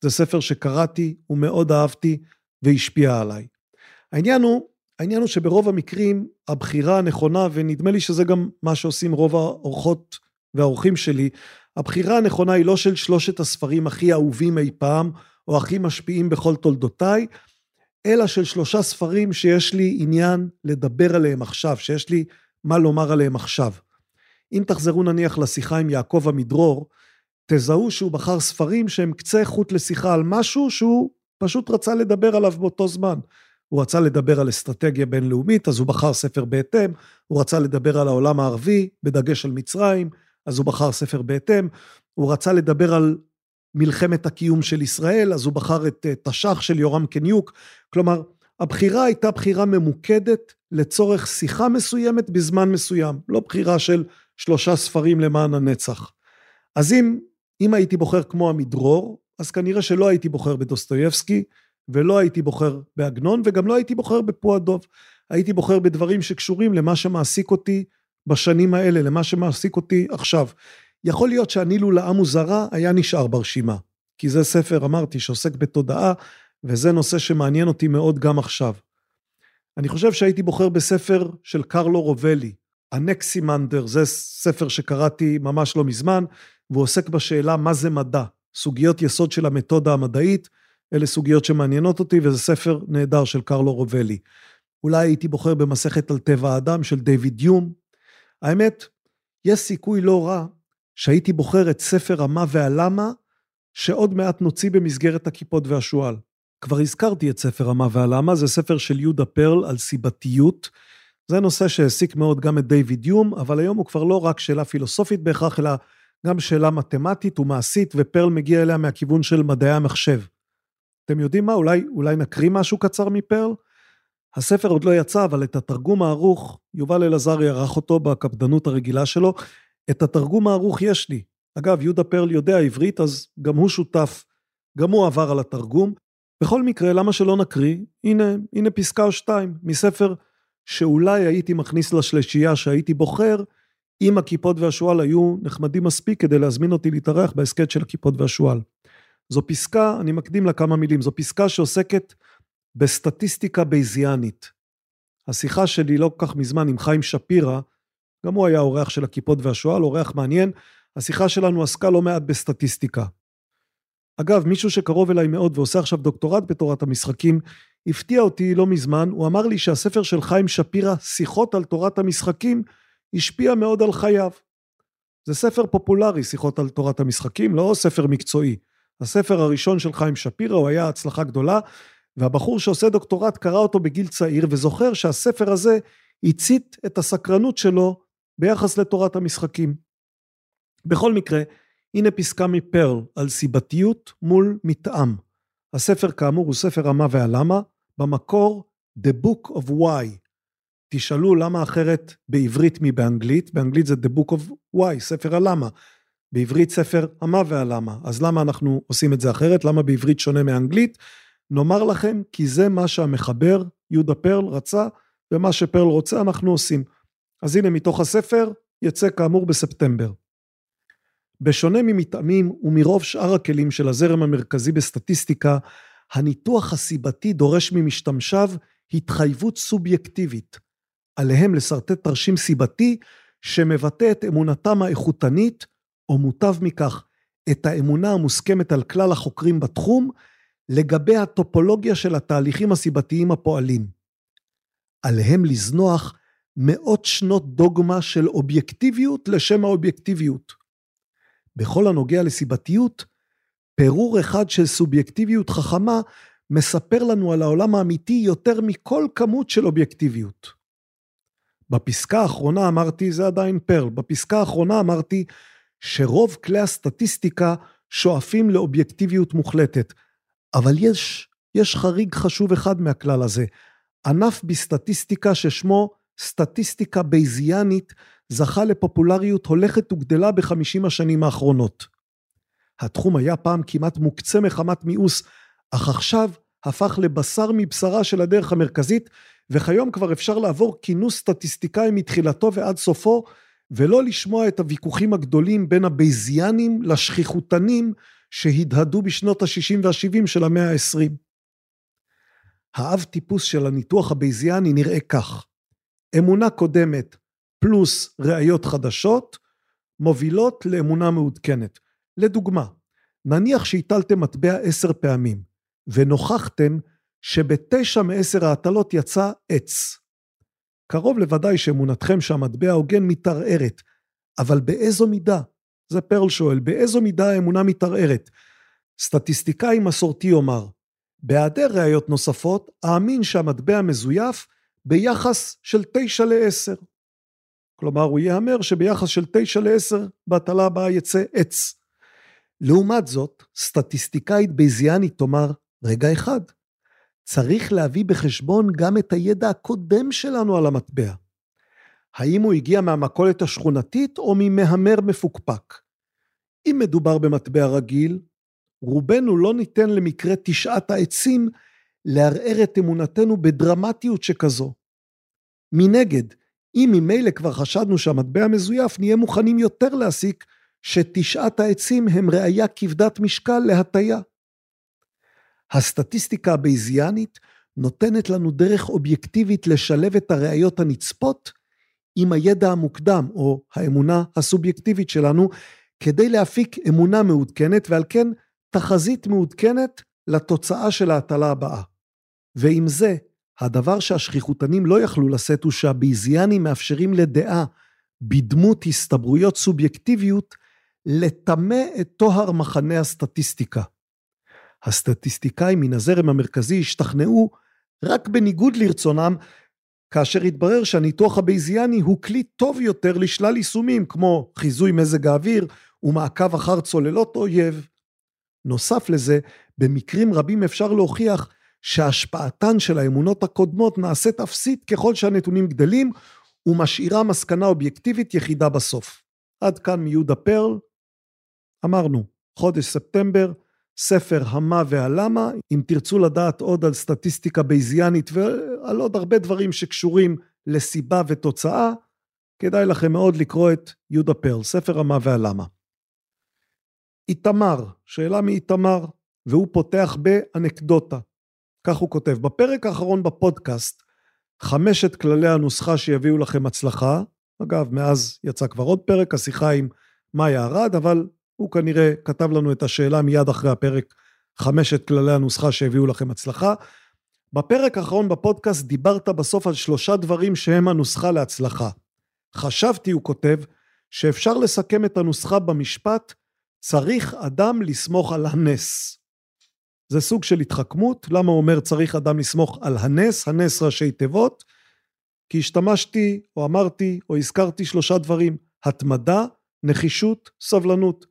זה ספר שקראתי ומאוד אהבתי והשפיע עליי. העניין הוא, העניין הוא שברוב המקרים הבחירה הנכונה, ונדמה לי שזה גם מה שעושים רוב האורחות והאורחים שלי, הבחירה הנכונה היא לא של שלושת הספרים הכי אהובים אי פעם, או הכי משפיעים בכל תולדותיי, אלא של שלושה ספרים שיש לי עניין לדבר עליהם עכשיו, שיש לי מה לומר עליהם עכשיו. אם תחזרו נניח לשיחה עם יעקב עמידרור, תזהו שהוא בחר ספרים שהם קצה חוט לשיחה על משהו שהוא פשוט רצה לדבר עליו באותו זמן. הוא רצה לדבר על אסטרטגיה בינלאומית, אז הוא בחר ספר בהתאם, הוא רצה לדבר על העולם הערבי, בדגש על מצרים, אז הוא בחר ספר בהתאם, הוא רצה לדבר על מלחמת הקיום של ישראל, אז הוא בחר את תש"ח של יורם קניוק. כלומר, הבחירה הייתה בחירה ממוקדת לצורך שיחה מסוימת בזמן מסוים, לא בחירה של שלושה ספרים למען הנצח. אז אם, אם הייתי בוחר כמו עמידרור, אז כנראה שלא הייתי בוחר בדוסטויבסקי, ולא הייתי בוחר בעגנון, וגם לא הייתי בוחר בפועדוב. הייתי בוחר בדברים שקשורים למה שמעסיק אותי בשנים האלה, למה שמעסיק אותי עכשיו. יכול להיות שהנילו לעם וזרה היה נשאר ברשימה, כי זה ספר, אמרתי, שעוסק בתודעה, וזה נושא שמעניין אותי מאוד גם עכשיו. אני חושב שהייתי בוחר בספר של קרלו רובלי, הנקסימנדר, זה ספר שקראתי ממש לא מזמן, והוא עוסק בשאלה מה זה מדע, סוגיות יסוד של המתודה המדעית, אלה סוגיות שמעניינות אותי, וזה ספר נהדר של קרלו רובלי. אולי הייתי בוחר במסכת על טבע האדם של דיוויד יום. האמת, יש סיכוי לא רע שהייתי בוחר את ספר המה והלמה, שעוד מעט נוציא במסגרת הכיפות והשועל. כבר הזכרתי את ספר המה והלמה, זה ספר של יהודה פרל על סיבתיות. זה נושא שהעסיק מאוד גם את דיוויד יום, אבל היום הוא כבר לא רק שאלה פילוסופית בהכרח, אלא גם שאלה מתמטית ומעשית, ופרל מגיע אליה מהכיוון של מדעי המחשב. אתם יודעים מה? אולי, אולי נקריא משהו קצר מפרל? הספר עוד לא יצא, אבל את התרגום הערוך, יובל אלעזרי ערך אותו בקפדנות הרגילה שלו. את התרגום הערוך יש לי. אגב, יהודה פרל יודע עברית, אז גם הוא שותף, גם הוא עבר על התרגום. בכל מקרה, למה שלא נקריא? הנה, הנה פסקה או שתיים מספר שאולי הייתי מכניס לשלישייה שהייתי בוחר, אם הכיפות והשועל היו נחמדים מספיק כדי להזמין אותי להתארח בהסכת של הכיפות והשועל. זו פסקה, אני מקדים לה כמה מילים, זו פסקה שעוסקת בסטטיסטיקה בייזיאנית. השיחה שלי לא כל כך מזמן עם חיים שפירא, גם הוא היה אורח של הכיפות והשועל, אורח מעניין, השיחה שלנו עסקה לא מעט בסטטיסטיקה. אגב, מישהו שקרוב אליי מאוד ועושה עכשיו דוקטורט בתורת המשחקים, הפתיע אותי לא מזמן, הוא אמר לי שהספר של חיים שפירא, שיחות על תורת המשחקים, השפיע מאוד על חייו. זה ספר פופולרי, שיחות על תורת המשחקים, לא ספר מקצועי. הספר הראשון של חיים שפירא, הוא היה הצלחה גדולה, והבחור שעושה דוקטורט קרא אותו בגיל צעיר, וזוכר שהספר הזה הצית את הסקרנות שלו ביחס לתורת המשחקים. בכל מקרה, הנה פסקה מפרל על סיבתיות מול מתאם. הספר כאמור הוא ספר המה והלמה, במקור The Book of Why. תשאלו למה אחרת בעברית מבאנגלית, באנגלית זה The Book of Why, ספר הלמה. בעברית ספר המה והלמה. אז למה אנחנו עושים את זה אחרת? למה בעברית שונה מאנגלית? נאמר לכם כי זה מה שהמחבר יהודה פרל רצה, ומה שפרל רוצה אנחנו עושים. אז הנה מתוך הספר יצא כאמור בספטמבר. בשונה ממטעמים ומרוב שאר הכלים של הזרם המרכזי בסטטיסטיקה, הניתוח הסיבתי דורש ממשתמשיו התחייבות סובייקטיבית. עליהם לשרטט תרשים סיבתי שמבטא את אמונתם האיכותנית, או מוטב מכך, את האמונה המוסכמת על כלל החוקרים בתחום, לגבי הטופולוגיה של התהליכים הסיבתיים הפועלים. עליהם לזנוח מאות שנות דוגמה של אובייקטיביות לשם האובייקטיביות. בכל הנוגע לסיבתיות, פירור אחד של סובייקטיביות חכמה מספר לנו על העולם האמיתי יותר מכל כמות של אובייקטיביות. בפסקה האחרונה אמרתי, זה עדיין פרל, בפסקה האחרונה אמרתי שרוב כלי הסטטיסטיקה שואפים לאובייקטיביות מוחלטת, אבל יש, יש חריג חשוב אחד מהכלל הזה. ענף בסטטיסטיקה ששמו סטטיסטיקה בייזיאנית זכה לפופולריות הולכת וגדלה בחמישים השנים האחרונות. התחום היה פעם כמעט מוקצה מחמת מיאוס, אך עכשיו הפך לבשר מבשרה של הדרך המרכזית, וכיום כבר אפשר לעבור כינוס סטטיסטיקאי מתחילתו ועד סופו, ולא לשמוע את הוויכוחים הגדולים בין הבייזיאנים לשכיחותנים שהדהדו בשנות ה-60 וה-70 של המאה ה-20. האב טיפוס של הניתוח הבייזיאני נראה כך: אמונה קודמת פלוס ראיות חדשות מובילות לאמונה מעודכנת. לדוגמה, נניח שהטלתם מטבע עשר פעמים ונוכחתם שבתשע מעשר ההטלות יצא עץ. קרוב לוודאי שאמונתכם שהמטבע הוגן מתערערת, אבל באיזו מידה? זה פרל שואל, באיזו מידה האמונה מתערערת? סטטיסטיקאי מסורתי יאמר, בהיעדר ראיות נוספות, האמין שהמטבע מזויף ביחס של תשע לעשר. כלומר, הוא יאמר שביחס של תשע לעשר, בהטלה הבאה יצא עץ. לעומת זאת, סטטיסטיקאית בייזיאנית תאמר, רגע אחד, צריך להביא בחשבון גם את הידע הקודם שלנו על המטבע. האם הוא הגיע מהמכולת השכונתית או ממהמר מפוקפק? אם מדובר במטבע רגיל, רובנו לא ניתן למקרה תשעת העצים לערער את אמונתנו בדרמטיות שכזו. מנגד, אם ממילא כבר חשדנו שהמטבע מזויף, נהיה מוכנים יותר להסיק שתשעת העצים הם ראייה כבדת משקל להטייה. הסטטיסטיקה הבייזיאנית נותנת לנו דרך אובייקטיבית לשלב את הראיות הנצפות עם הידע המוקדם או האמונה הסובייקטיבית שלנו כדי להפיק אמונה מעודכנת ועל כן תחזית מעודכנת לתוצאה של ההטלה הבאה. ועם זה, הדבר שהשכיחותנים לא יכלו לשאת הוא שהבייזיאנים מאפשרים לדעה בדמות הסתברויות סובייקטיביות לטמא את טוהר מחנה הסטטיסטיקה. הסטטיסטיקאים מן הזרם המרכזי השתכנעו רק בניגוד לרצונם, כאשר התברר שהניתוח הבייזיאני הוא כלי טוב יותר לשלל יישומים כמו חיזוי מזג האוויר ומעקב אחר צוללות אויב. נוסף לזה, במקרים רבים אפשר להוכיח שהשפעתן של האמונות הקודמות נעשית אפסית ככל שהנתונים גדלים ומשאירה מסקנה אובייקטיבית יחידה בסוף. עד כאן מיהודה פרל. אמרנו, חודש ספטמבר, ספר המה והלמה, אם תרצו לדעת עוד על סטטיסטיקה בייזיאנית ועל עוד הרבה דברים שקשורים לסיבה ותוצאה, כדאי לכם מאוד לקרוא את יהודה פרל, ספר המה והלמה. איתמר, שאלה מאיתמר, והוא פותח באנקדוטה. כך הוא כותב, בפרק האחרון בפודקאסט, חמשת כללי הנוסחה שיביאו לכם הצלחה, אגב, מאז יצא כבר עוד פרק, השיחה עם מאיה ארד, אבל הוא כנראה כתב לנו את השאלה מיד אחרי הפרק, חמשת כללי הנוסחה שהביאו לכם הצלחה. בפרק האחרון בפודקאסט דיברת בסוף על שלושה דברים שהם הנוסחה להצלחה. חשבתי, הוא כותב, שאפשר לסכם את הנוסחה במשפט, צריך אדם לסמוך על הנס. זה סוג של התחכמות, למה הוא אומר צריך אדם לסמוך על הנס, הנס ראשי תיבות? כי השתמשתי, או אמרתי, או הזכרתי שלושה דברים, התמדה, נחישות, סבלנות.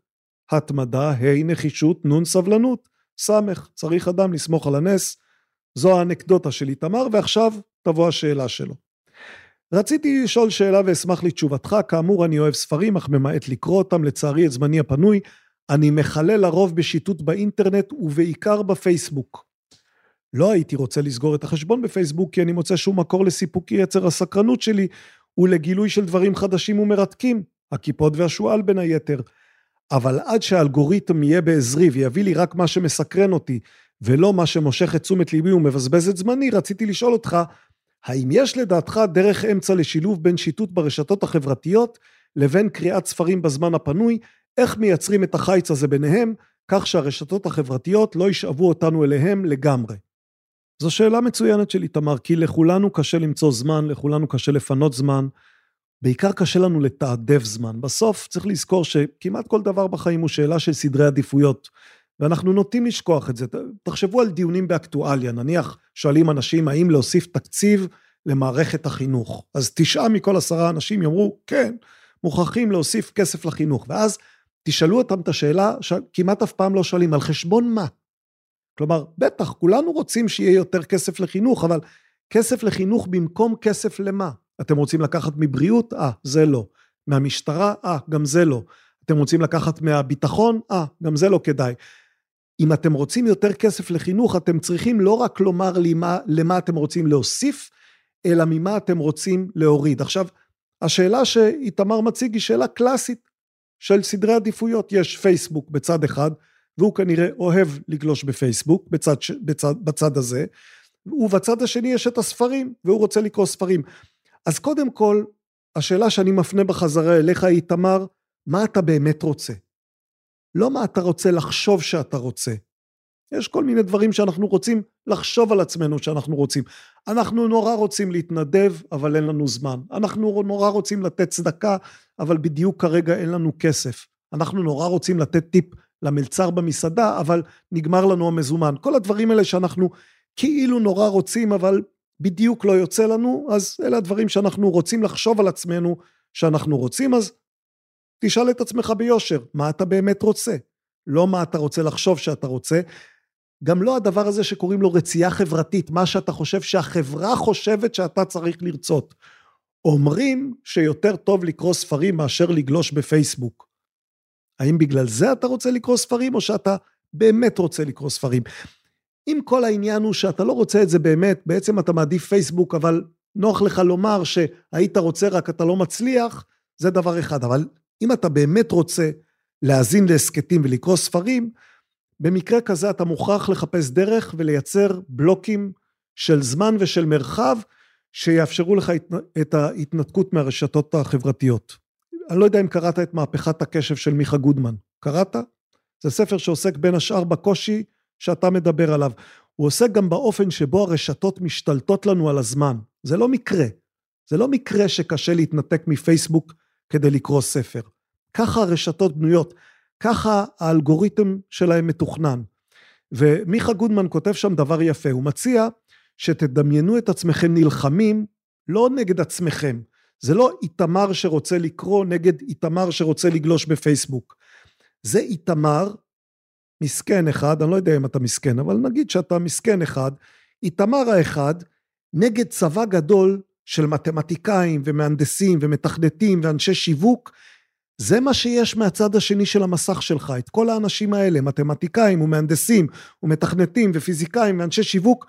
התמדה, ה' נחישות, נ' סבלנות, ס' צריך אדם לסמוך על הנס. זו האנקדוטה של איתמר, ועכשיו תבוא השאלה שלו. רציתי לשאול שאלה ואשמח לתשובתך, כאמור אני אוהב ספרים אך ממעט לקרוא אותם, לצערי את זמני הפנוי, אני מחלל לרוב בשיטוט באינטרנט ובעיקר בפייסבוק. לא הייתי רוצה לסגור את החשבון בפייסבוק כי אני מוצא שום מקור לסיפוקי יצר הסקרנות שלי ולגילוי של דברים חדשים ומרתקים, הכיפות והשועל בין היתר. אבל עד שהאלגוריתם יהיה בעזרי ויביא לי רק מה שמסקרן אותי, ולא מה שמושך את תשומת ליבי ומבזבז את זמני, רציתי לשאול אותך, האם יש לדעתך דרך אמצע לשילוב בין שיטוט ברשתות החברתיות לבין קריאת ספרים בזמן הפנוי, איך מייצרים את החיץ הזה ביניהם, כך שהרשתות החברתיות לא ישאבו אותנו אליהם לגמרי? זו שאלה מצוינת של איתמר, כי לכולנו קשה למצוא זמן, לכולנו קשה לפנות זמן, בעיקר קשה לנו לתעדף זמן. בסוף צריך לזכור שכמעט כל דבר בחיים הוא שאלה של סדרי עדיפויות, ואנחנו נוטים לשכוח את זה. תחשבו על דיונים באקטואליה, נניח שואלים אנשים האם להוסיף תקציב למערכת החינוך. אז תשעה מכל עשרה אנשים יאמרו, כן, מוכרחים להוסיף כסף לחינוך. ואז תשאלו אותם את השאלה שכמעט אף פעם לא שואלים, על חשבון מה? כלומר, בטח, כולנו רוצים שיהיה יותר כסף לחינוך, אבל כסף לחינוך במקום כסף למה? אתם רוצים לקחת מבריאות? אה, זה לא. מהמשטרה? אה, גם זה לא. אתם רוצים לקחת מהביטחון? אה, גם זה לא כדאי. אם אתם רוצים יותר כסף לחינוך, אתם צריכים לא רק לומר לי מה, למה אתם רוצים להוסיף, אלא ממה אתם רוצים להוריד. עכשיו, השאלה שאיתמר מציג היא שאלה קלאסית של סדרי עדיפויות. יש פייסבוק בצד אחד, והוא כנראה אוהב לגלוש בפייסבוק, בצד, בצד, בצד הזה, ובצד השני יש את הספרים, והוא רוצה לקרוא ספרים. אז קודם כל, השאלה שאני מפנה בחזרה אליך, איתמר, מה אתה באמת רוצה? לא מה אתה רוצה לחשוב שאתה רוצה. יש כל מיני דברים שאנחנו רוצים לחשוב על עצמנו שאנחנו רוצים. אנחנו נורא רוצים להתנדב, אבל אין לנו זמן. אנחנו נורא רוצים לתת צדקה, אבל בדיוק כרגע אין לנו כסף. אנחנו נורא רוצים לתת טיפ למלצר במסעדה, אבל נגמר לנו המזומן. כל הדברים האלה שאנחנו כאילו נורא רוצים, אבל בדיוק לא יוצא לנו, אז אלה הדברים שאנחנו רוצים לחשוב על עצמנו שאנחנו רוצים, אז תשאל את עצמך ביושר, מה אתה באמת רוצה? לא מה אתה רוצה לחשוב שאתה רוצה. גם לא הדבר הזה שקוראים לו רצייה חברתית, מה שאתה חושב שהחברה חושבת שאתה צריך לרצות. אומרים שיותר טוב לקרוא ספרים מאשר לגלוש בפייסבוק. האם בגלל זה אתה רוצה לקרוא ספרים, או שאתה באמת רוצה לקרוא ספרים? אם כל העניין הוא שאתה לא רוצה את זה באמת, בעצם אתה מעדיף פייסבוק, אבל נוח לך לומר שהיית רוצה רק אתה לא מצליח, זה דבר אחד. אבל אם אתה באמת רוצה להאזין להסכתים ולקרוא ספרים, במקרה כזה אתה מוכרח לחפש דרך ולייצר בלוקים של זמן ושל מרחב שיאפשרו לך את ההתנתקות מהרשתות החברתיות. אני לא יודע אם קראת את מהפכת הקשב של מיכה גודמן. קראת? זה ספר שעוסק בין השאר בקושי שאתה מדבר עליו. הוא עוסק גם באופן שבו הרשתות משתלטות לנו על הזמן. זה לא מקרה. זה לא מקרה שקשה להתנתק מפייסבוק כדי לקרוא ספר. ככה הרשתות בנויות, ככה האלגוריתם שלהם מתוכנן. ומיכה גודמן כותב שם דבר יפה, הוא מציע שתדמיינו את עצמכם נלחמים לא נגד עצמכם. זה לא איתמר שרוצה לקרוא נגד איתמר שרוצה לגלוש בפייסבוק. זה איתמר, מסכן אחד, אני לא יודע אם אתה מסכן, אבל נגיד שאתה מסכן אחד, איתמר האחד, נגד צבא גדול של מתמטיקאים ומהנדסים ומתכנתים ואנשי שיווק, זה מה שיש מהצד השני של המסך שלך, את כל האנשים האלה, מתמטיקאים ומהנדסים ומתכנתים ופיזיקאים ואנשי שיווק,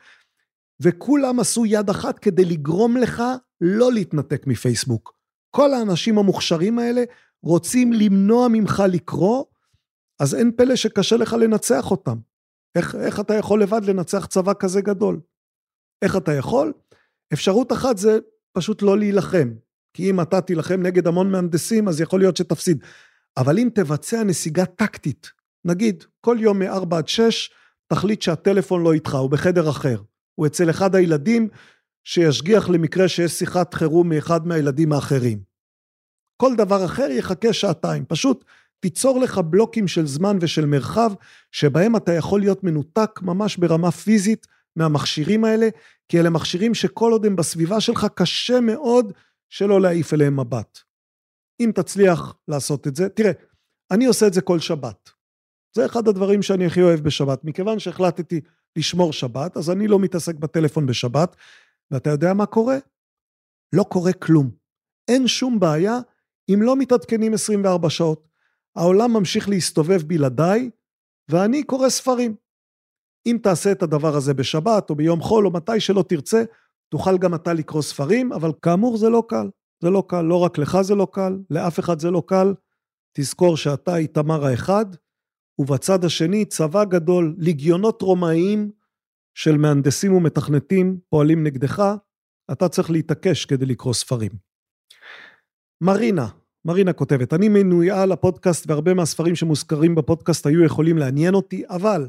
וכולם עשו יד אחת כדי לגרום לך לא להתנתק מפייסבוק. כל האנשים המוכשרים האלה רוצים למנוע ממך לקרוא, אז אין פלא שקשה לך לנצח אותם. איך, איך אתה יכול לבד לנצח צבא כזה גדול? איך אתה יכול? אפשרות אחת זה פשוט לא להילחם. כי אם אתה תילחם נגד המון מהנדסים, אז יכול להיות שתפסיד. אבל אם תבצע נסיגה טקטית, נגיד, כל יום מ-4 עד 6, תחליט שהטלפון לא איתך, הוא בחדר אחר. הוא אצל אחד הילדים שישגיח למקרה שיש שיחת חירום מאחד מהילדים האחרים. כל דבר אחר יחכה שעתיים, פשוט תיצור לך בלוקים של זמן ושל מרחב שבהם אתה יכול להיות מנותק ממש ברמה פיזית מהמכשירים האלה, כי אלה מכשירים שכל עוד הם בסביבה שלך קשה מאוד שלא להעיף אליהם מבט. אם תצליח לעשות את זה, תראה, אני עושה את זה כל שבת. זה אחד הדברים שאני הכי אוהב בשבת. מכיוון שהחלטתי לשמור שבת, אז אני לא מתעסק בטלפון בשבת, ואתה יודע מה קורה? לא קורה כלום. אין שום בעיה אם לא מתעדכנים 24 שעות. העולם ממשיך להסתובב בלעדיי, ואני קורא ספרים. אם תעשה את הדבר הזה בשבת, או ביום חול, או מתי שלא תרצה, תוכל גם אתה לקרוא ספרים, אבל כאמור זה לא קל. זה לא קל, לא רק לך זה לא קל, לאף אחד זה לא קל. תזכור שאתה איתמר האחד, ובצד השני צבא גדול, ליגיונות רומאיים של מהנדסים ומתכנתים פועלים נגדך, אתה צריך להתעקש כדי לקרוא ספרים. מרינה, מרינה כותבת, אני מנויה לפודקאסט והרבה מהספרים שמוזכרים בפודקאסט היו יכולים לעניין אותי, אבל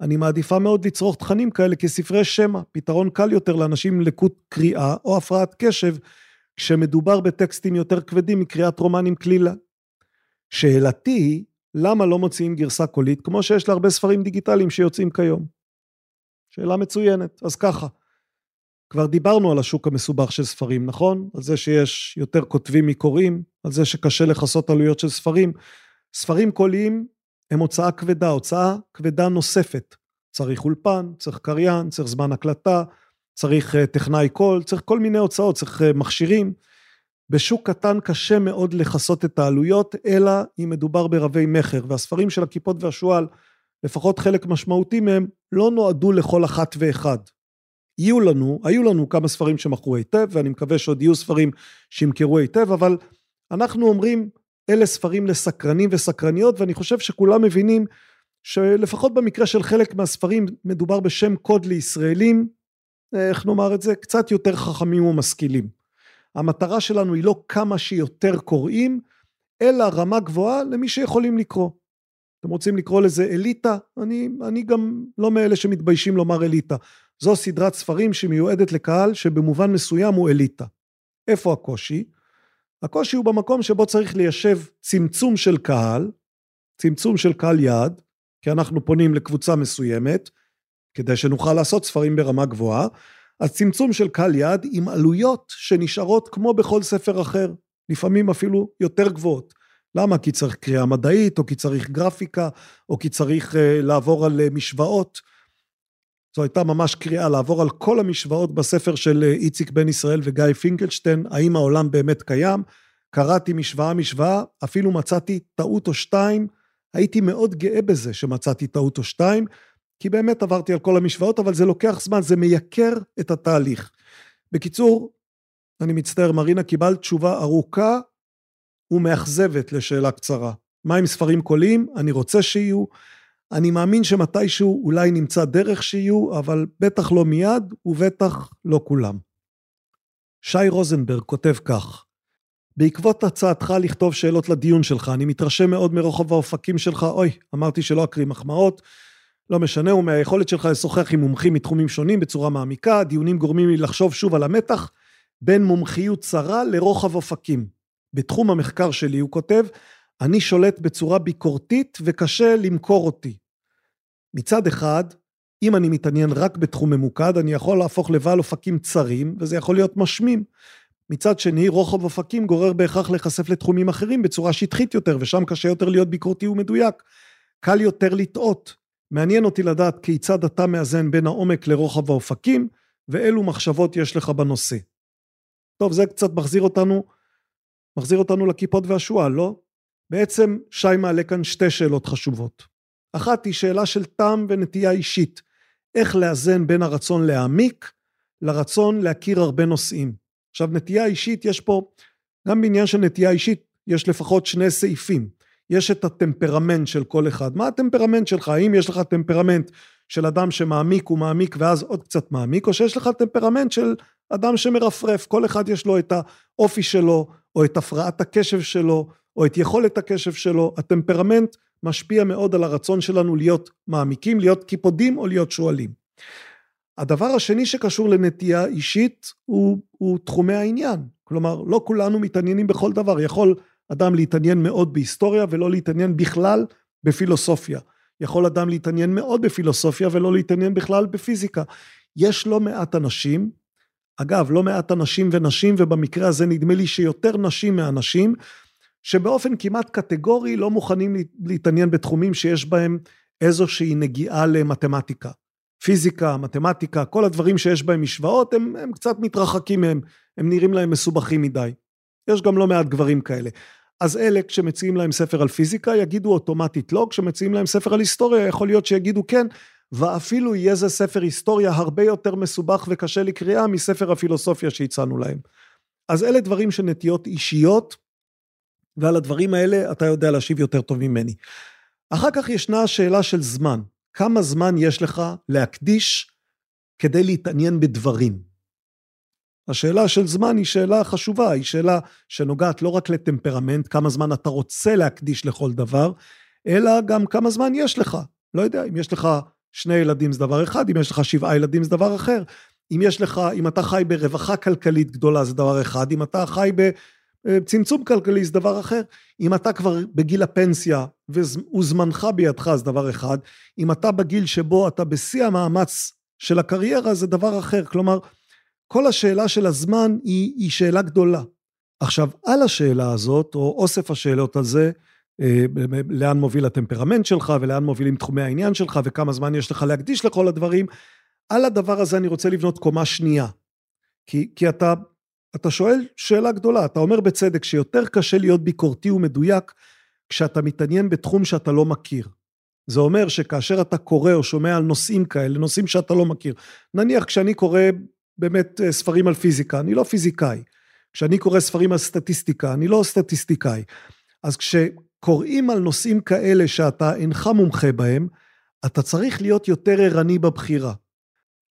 אני מעדיפה מאוד לצרוך תכנים כאלה כספרי שמע, פתרון קל יותר לאנשים עם לקות קריאה או הפרעת קשב, כשמדובר בטקסטים יותר כבדים מקריאת רומנים כלילה. שאלתי היא, למה לא מוציאים גרסה קולית כמו שיש להרבה ספרים דיגיטליים שיוצאים כיום? שאלה מצוינת. אז ככה, כבר דיברנו על השוק המסובך של ספרים, נכון? על זה שיש יותר כותבים מקוראים, על זה שקשה לכסות עלויות של ספרים. ספרים קוליים הם הוצאה כבדה, הוצאה כבדה נוספת. צריך אולפן, צריך קריין, צריך זמן הקלטה, צריך uh, טכנאי קול, צריך כל מיני הוצאות, צריך uh, מכשירים. בשוק קטן קשה מאוד לכסות את העלויות, אלא אם מדובר ברבי מכר, והספרים של הכיפות והשועל, לפחות חלק משמעותי מהם, לא נועדו לכל אחת ואחד. יהיו לנו, היו לנו כמה ספרים שמכרו היטב, ואני מקווה שעוד יהיו ספרים שימכרו היטב, אבל אנחנו אומרים, אלה ספרים לסקרנים וסקרניות, ואני חושב שכולם מבינים שלפחות במקרה של חלק מהספרים מדובר בשם קוד לישראלים, איך נאמר את זה, קצת יותר חכמים ומשכילים. המטרה שלנו היא לא כמה שיותר קוראים, אלא רמה גבוהה למי שיכולים לקרוא. אתם רוצים לקרוא לזה אליטה? אני, אני גם לא מאלה שמתביישים לומר אליטה. זו סדרת ספרים שמיועדת לקהל שבמובן מסוים הוא אליטה. איפה הקושי? הקושי הוא במקום שבו צריך ליישב צמצום של קהל, צמצום של קהל יעד, כי אנחנו פונים לקבוצה מסוימת, כדי שנוכל לעשות ספרים ברמה גבוהה, אז צמצום של קהל יעד עם עלויות שנשארות כמו בכל ספר אחר, לפעמים אפילו יותר גבוהות. למה? כי צריך קריאה מדעית, או כי צריך גרפיקה, או כי צריך uh, לעבור על uh, משוואות. זו הייתה ממש קריאה לעבור על כל המשוואות בספר של uh, איציק בן ישראל וגיא פינקלשטיין, האם העולם באמת קיים. קראתי משוואה משוואה, אפילו מצאתי טעות או שתיים. הייתי מאוד גאה בזה שמצאתי טעות או שתיים, כי באמת עברתי על כל המשוואות, אבל זה לוקח זמן, זה מייקר את התהליך. בקיצור, אני מצטער, מרינה, קיבלת תשובה ארוכה ומאכזבת לשאלה קצרה. מה עם ספרים קוליים? אני רוצה שיהיו. אני מאמין שמתישהו אולי נמצא דרך שיהיו, אבל בטח לא מיד, ובטח לא כולם. שי רוזנברג כותב כך: בעקבות הצעתך לכתוב שאלות לדיון שלך, אני מתרשם מאוד מרוחב האופקים שלך, אוי, אמרתי שלא אקריא מחמאות, לא משנה, ומהיכולת שלך לשוחח עם מומחים מתחומים שונים בצורה מעמיקה, הדיונים גורמים לי לחשוב שוב על המתח בין מומחיות צרה לרוחב אופקים. בתחום המחקר שלי, הוא כותב, אני שולט בצורה ביקורתית וקשה למכור אותי. מצד אחד, אם אני מתעניין רק בתחום ממוקד, אני יכול להפוך לבעל אופקים צרים, וזה יכול להיות משמים. מצד שני, רוחב אופקים גורר בהכרח להיחשף לתחומים אחרים בצורה שטחית יותר, ושם קשה יותר להיות ביקורתי ומדויק. קל יותר לטעות. מעניין אותי לדעת כיצד אתה מאזן בין העומק לרוחב האופקים, ואילו מחשבות יש לך בנושא. טוב, זה קצת מחזיר אותנו, מחזיר אותנו לכיפות והשועל, לא? בעצם שי מעלה כאן שתי שאלות חשובות. אחת היא שאלה של טעם ונטייה אישית. איך לאזן בין הרצון להעמיק לרצון להכיר הרבה נושאים. עכשיו, נטייה אישית, יש פה, גם בעניין של נטייה אישית, יש לפחות שני סעיפים. יש את הטמפרמנט של כל אחד. מה הטמפרמנט שלך? האם יש לך טמפרמנט של אדם שמעמיק ומעמיק ואז עוד קצת מעמיק, או שיש לך טמפרמנט של אדם שמרפרף, כל אחד יש לו את האופי שלו, או את הפרעת הקשב שלו, או את יכולת הקשב שלו. הטמפרמנט משפיע מאוד על הרצון שלנו להיות מעמיקים, להיות קיפודים או להיות שועלים. הדבר השני שקשור לנטייה אישית הוא, הוא תחומי העניין. כלומר, לא כולנו מתעניינים בכל דבר. יכול אדם להתעניין מאוד בהיסטוריה ולא להתעניין בכלל בפילוסופיה. יכול אדם להתעניין מאוד בפילוסופיה ולא להתעניין בכלל בפיזיקה. יש לא מעט אנשים, אגב, לא מעט אנשים ונשים, ובמקרה הזה נדמה לי שיותר נשים מאנשים, שבאופן כמעט קטגורי לא מוכנים להתעניין בתחומים שיש בהם איזושהי נגיעה למתמטיקה. פיזיקה, מתמטיקה, כל הדברים שיש בהם משוואות, הם, הם קצת מתרחקים מהם, הם נראים להם מסובכים מדי. יש גם לא מעט גברים כאלה. אז אלה, כשמציעים להם ספר על פיזיקה, יגידו אוטומטית לא, כשמציעים להם ספר על היסטוריה, יכול להיות שיגידו כן, ואפילו יהיה זה ספר היסטוריה הרבה יותר מסובך וקשה לקריאה מספר הפילוסופיה שהצענו להם. אז אלה דברים של נטיות אישיות, ועל הדברים האלה אתה יודע להשיב יותר טוב ממני. אחר כך ישנה השאלה של זמן. כמה זמן יש לך להקדיש כדי להתעניין בדברים? השאלה של זמן היא שאלה חשובה, היא שאלה שנוגעת לא רק לטמפרמנט, כמה זמן אתה רוצה להקדיש לכל דבר, אלא גם כמה זמן יש לך. לא יודע, אם יש לך שני ילדים זה דבר אחד, אם יש לך שבעה ילדים זה דבר אחר. אם יש לך, אם אתה חי ברווחה כלכלית גדולה זה דבר אחד, אם אתה חי בצמצום כלכלי זה דבר אחר. אם אתה כבר בגיל הפנסיה וזמנך בידך זה דבר אחד, אם אתה בגיל שבו אתה בשיא המאמץ של הקריירה זה דבר אחר. כלומר, כל השאלה של הזמן היא, היא שאלה גדולה. עכשיו, על השאלה הזאת, או אוסף השאלות על זה, אה, לאן מוביל הטמפרמנט שלך, ולאן מובילים תחומי העניין שלך, וכמה זמן יש לך להקדיש לכל הדברים, על הדבר הזה אני רוצה לבנות קומה שנייה. כי, כי אתה, אתה שואל שאלה גדולה, אתה אומר בצדק שיותר קשה להיות ביקורתי ומדויק כשאתה מתעניין בתחום שאתה לא מכיר. זה אומר שכאשר אתה קורא או שומע על נושאים כאלה, נושאים שאתה לא מכיר, נניח כשאני קורא באמת אה, ספרים על פיזיקה, אני לא פיזיקאי. כשאני קורא ספרים על סטטיסטיקה, אני לא סטטיסטיקאי. אז כשקוראים על נושאים כאלה שאתה אינך מומחה בהם, אתה צריך להיות יותר ערני בבחירה.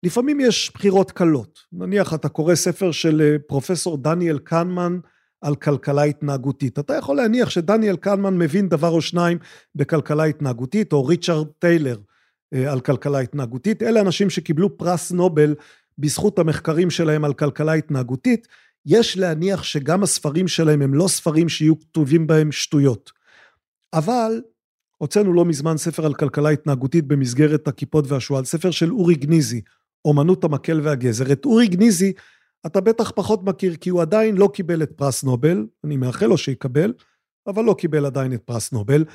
לפעמים יש בחירות קלות. נניח אתה קורא ספר של אה, פרופסור דניאל קנמן על כלכלה התנהגותית. אתה יכול להניח שדניאל קנמן מבין דבר או שניים בכלכלה התנהגותית, או ריצ'רד טיילר אה, על כלכלה התנהגותית. אלה אנשים שקיבלו פרס נובל בזכות המחקרים שלהם על כלכלה התנהגותית, יש להניח שגם הספרים שלהם הם לא ספרים שיהיו כתובים בהם שטויות. אבל הוצאנו לא מזמן ספר על כלכלה התנהגותית במסגרת הכיפות והשועל, ספר של אורי גניזי, אומנות המקל והגזר. את אורי גניזי אתה בטח פחות מכיר, כי הוא עדיין לא קיבל את פרס נובל, אני מאחל לו שיקבל, אבל לא קיבל עדיין את פרס נובל.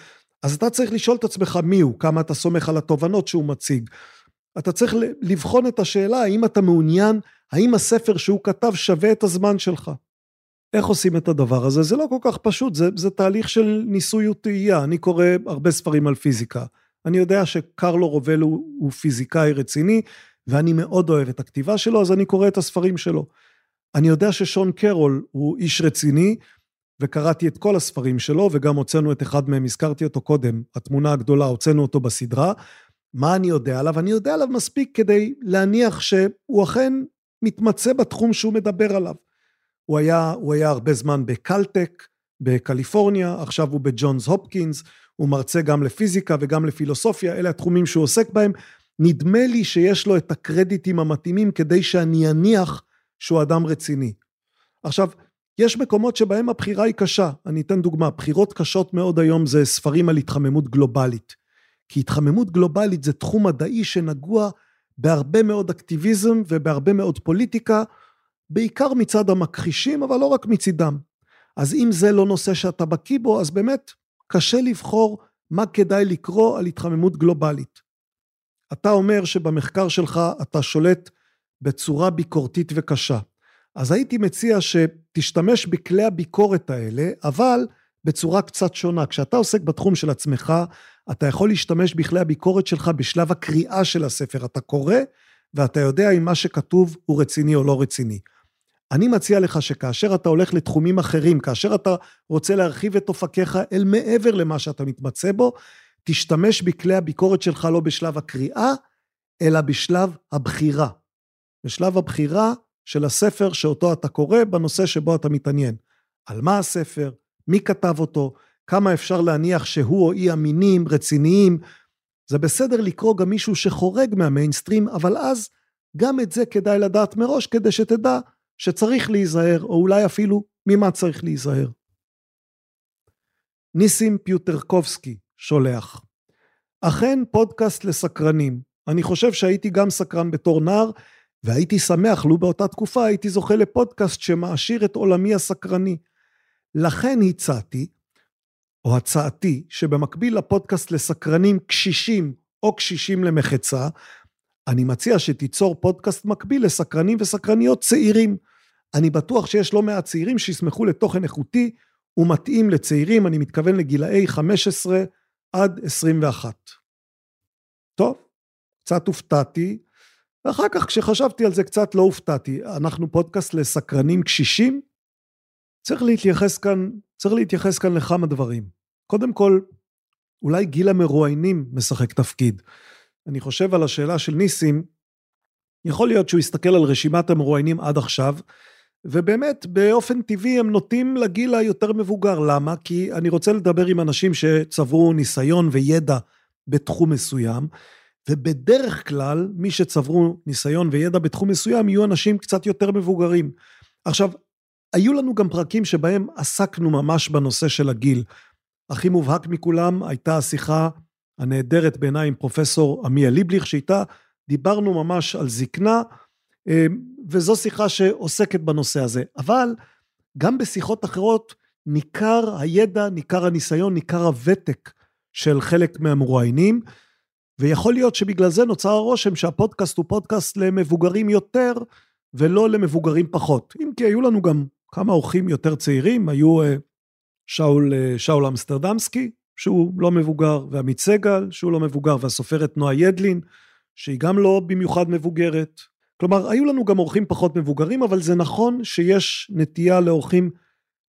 אז אתה צריך לשאול את עצמך מי הוא, כמה אתה סומך על התובנות שהוא מציג. אתה צריך לבחון את השאלה האם אתה מעוניין, האם הספר שהוא כתב שווה את הזמן שלך. איך עושים את הדבר הזה? זה לא כל כך פשוט, זה, זה תהליך של ניסוי וטעייה. אני קורא הרבה ספרים על פיזיקה. אני יודע שקרלו רובל הוא, הוא פיזיקאי רציני, ואני מאוד אוהב את הכתיבה שלו, אז אני קורא את הספרים שלו. אני יודע ששון קרול הוא איש רציני, וקראתי את כל הספרים שלו, וגם הוצאנו את אחד מהם, הזכרתי אותו קודם, התמונה הגדולה, הוצאנו אותו בסדרה. מה אני יודע עליו? אני יודע עליו מספיק כדי להניח שהוא אכן מתמצא בתחום שהוא מדבר עליו. הוא היה, הוא היה הרבה זמן בקלטק, בקליפורניה, עכשיו הוא בג'ונס הופקינס, הוא מרצה גם לפיזיקה וגם לפילוסופיה, אלה התחומים שהוא עוסק בהם. נדמה לי שיש לו את הקרדיטים המתאימים כדי שאני אניח שהוא אדם רציני. עכשיו, יש מקומות שבהם הבחירה היא קשה. אני אתן דוגמה, בחירות קשות מאוד היום זה ספרים על התחממות גלובלית. כי התחממות גלובלית זה תחום מדעי שנגוע בהרבה מאוד אקטיביזם ובהרבה מאוד פוליטיקה, בעיקר מצד המכחישים, אבל לא רק מצידם. אז אם זה לא נושא שאתה בקיא בו, אז באמת קשה לבחור מה כדאי לקרוא על התחממות גלובלית. אתה אומר שבמחקר שלך אתה שולט בצורה ביקורתית וקשה. אז הייתי מציע שתשתמש בכלי הביקורת האלה, אבל בצורה קצת שונה. כשאתה עוסק בתחום של עצמך, אתה יכול להשתמש בכלי הביקורת שלך בשלב הקריאה של הספר. אתה קורא, ואתה יודע אם מה שכתוב הוא רציני או לא רציני. אני מציע לך שכאשר אתה הולך לתחומים אחרים, כאשר אתה רוצה להרחיב את אופקיך אל מעבר למה שאתה מתמצא בו, תשתמש בכלי הביקורת שלך לא בשלב הקריאה, אלא בשלב הבחירה. בשלב הבחירה של הספר שאותו אתה קורא בנושא שבו אתה מתעניין. על מה הספר, מי כתב אותו, כמה אפשר להניח שהוא או היא אמינים, רציניים. זה בסדר לקרוא גם מישהו שחורג מהמיינסטרים, אבל אז גם את זה כדאי לדעת מראש כדי שתדע שצריך להיזהר, או אולי אפילו ממה צריך להיזהר. ניסים פיוטרקובסקי שולח. אכן פודקאסט לסקרנים. אני חושב שהייתי גם סקרן בתור נער, והייתי שמח, לו באותה תקופה הייתי זוכה לפודקאסט שמעשיר את עולמי הסקרני. לכן הצעתי, או הצעתי, שבמקביל לפודקאסט לסקרנים קשישים או קשישים למחצה, אני מציע שתיצור פודקאסט מקביל לסקרנים וסקרניות צעירים. אני בטוח שיש לא מעט צעירים שישמחו לתוכן איכותי ומתאים לצעירים, אני מתכוון לגילאי 15 עד 21. טוב, קצת הופתעתי, ואחר כך כשחשבתי על זה קצת לא הופתעתי. אנחנו פודקאסט לסקרנים קשישים? צריך להתייחס כאן, צריך להתייחס כאן לכמה דברים. קודם כל, אולי גיל המרואיינים משחק תפקיד. אני חושב על השאלה של ניסים, יכול להיות שהוא יסתכל על רשימת המרואיינים עד עכשיו, ובאמת, באופן טבעי הם נוטים לגיל היותר מבוגר. למה? כי אני רוצה לדבר עם אנשים שצברו ניסיון וידע בתחום מסוים, ובדרך כלל, מי שצברו ניסיון וידע בתחום מסוים, יהיו אנשים קצת יותר מבוגרים. עכשיו, היו לנו גם פרקים שבהם עסקנו ממש בנושא של הגיל. הכי מובהק מכולם הייתה השיחה הנהדרת בעיניי עם פרופסור עמיה ליבליך, שאיתה דיברנו ממש על זקנה, אה, וזו שיחה שעוסקת בנושא הזה. אבל גם בשיחות אחרות ניכר הידע, ניכר הניסיון, ניכר הוותק של חלק מהמרואיינים, ויכול להיות שבגלל זה נוצר הרושם שהפודקאסט הוא פודקאסט למבוגרים יותר, ולא למבוגרים פחות. אם כי היו לנו גם כמה אורחים יותר צעירים, היו אה, שאול, אה, שאול אמסטרדמסקי, שהוא לא מבוגר, ועמית סגל, שהוא לא מבוגר, והסופרת נועה ידלין, שהיא גם לא במיוחד מבוגרת. כלומר, היו לנו גם אורחים פחות מבוגרים, אבל זה נכון שיש נטייה לאורחים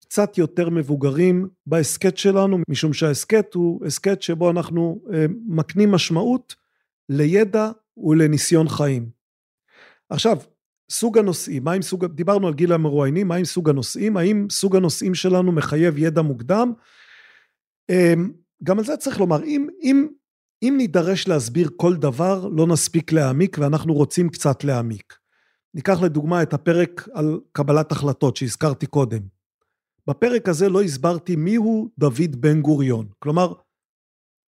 קצת יותר מבוגרים בהסכת שלנו, משום שההסכת הוא הסכת שבו אנחנו אה, מקנים משמעות לידע ולניסיון חיים. עכשיו, סוג הנושאים, מה עם סוג, דיברנו על גיל המרואיינים, מה עם סוג הנושאים, האם סוג הנושאים שלנו מחייב ידע מוקדם? אה, גם על זה צריך לומר, אם, אם, אם נידרש להסביר כל דבר, לא נספיק להעמיק, ואנחנו רוצים קצת להעמיק. ניקח לדוגמה את הפרק על קבלת החלטות שהזכרתי קודם. בפרק הזה לא הסברתי מיהו דוד בן גוריון. כלומר,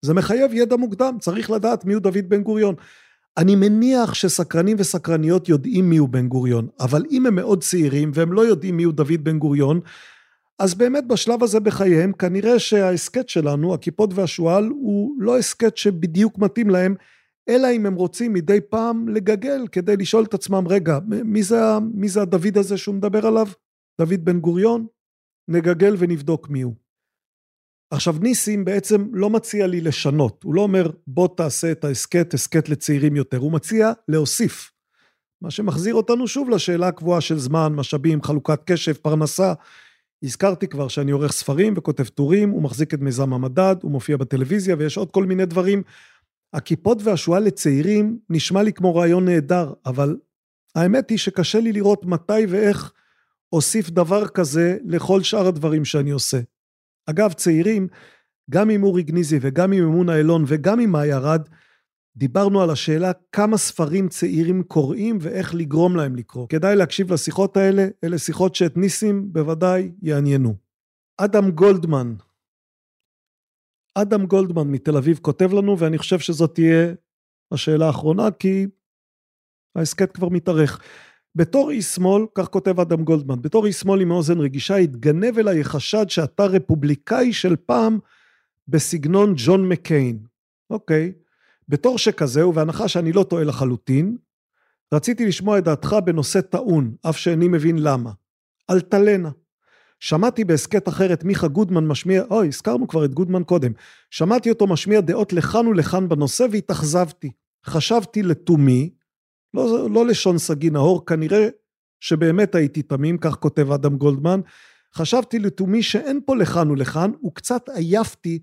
זה מחייב ידע מוקדם, צריך לדעת מיהו דוד בן גוריון. אני מניח שסקרנים וסקרניות יודעים מיהו בן גוריון, אבל אם הם מאוד צעירים והם לא יודעים מיהו דוד בן גוריון, אז באמת בשלב הזה בחייהם, כנראה שההסכת שלנו, הכיפות והשועל, הוא לא הסכת שבדיוק מתאים להם, אלא אם הם רוצים מדי פעם לגגל כדי לשאול את עצמם, רגע, מי זה, מי זה הדוד הזה שהוא מדבר עליו? דוד בן גוריון? נגגל ונבדוק מי הוא. עכשיו ניסים בעצם לא מציע לי לשנות, הוא לא אומר בוא תעשה את ההסכת, הסכת לצעירים יותר, הוא מציע להוסיף. מה שמחזיר אותנו שוב לשאלה הקבועה של זמן, משאבים, חלוקת קשב, פרנסה. הזכרתי כבר שאני עורך ספרים וכותב טורים, הוא מחזיק את מיזם המדד, הוא מופיע בטלוויזיה ויש עוד כל מיני דברים. הכיפות והשואה לצעירים נשמע לי כמו רעיון נהדר, אבל האמת היא שקשה לי לראות מתי ואיך אוסיף דבר כזה לכל שאר הדברים שאני עושה. אגב, צעירים, גם עם אורי גניזי וגם עם אמון אילון וגם עם מאי ארד, דיברנו על השאלה כמה ספרים צעירים קוראים ואיך לגרום להם לקרוא. כדאי להקשיב לשיחות האלה, אלה שיחות שאת ניסים בוודאי יעניינו. אדם גולדמן, אדם גולדמן מתל אביב כותב לנו, ואני חושב שזאת תהיה השאלה האחרונה, כי ההסכת כבר מתארך. בתור איש שמאל, כך כותב אדם גולדמן, בתור איש שמאל עם אוזן רגישה, התגנב אליי חשד שאתה רפובליקאי של פעם בסגנון ג'ון מקיין. אוקיי. בתור שכזה, ובהנחה שאני לא טועה לחלוטין, רציתי לשמוע את דעתך בנושא טעון, אף שאיני מבין למה. אלטלנה. שמעתי בהסכת אחר את מיכה גודמן משמיע, אוי, הזכרנו כבר את גודמן קודם. שמעתי אותו משמיע דעות לכאן ולכאן בנושא והתאכזבתי. חשבתי לתומי, לא, לא לשון סגי נהור, כנראה שבאמת הייתי תמים, כך כותב אדם גולדמן. חשבתי לתומי שאין פה לכאן ולכאן, וקצת עייפתי